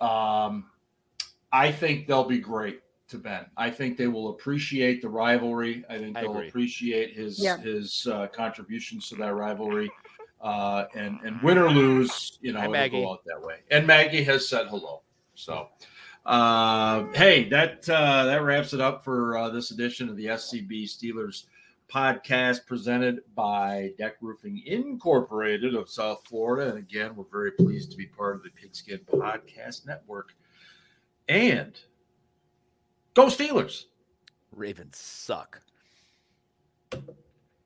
um, I think they'll be great to Ben. I think they will appreciate the rivalry. I think I they'll agree. appreciate his Yeah. his uh, contributions to that rivalry. Uh, and and win or lose, you know, Hi, it'll go out that way. And Maggie has said hello. So, uh, hey, that uh, that wraps it up for uh, this edition of the SCB Steelers podcast presented by Deck Roofing Incorporated of South Florida. And again, we're very pleased to be part of the Pigskin Podcast Network. And go Steelers. Ravens suck.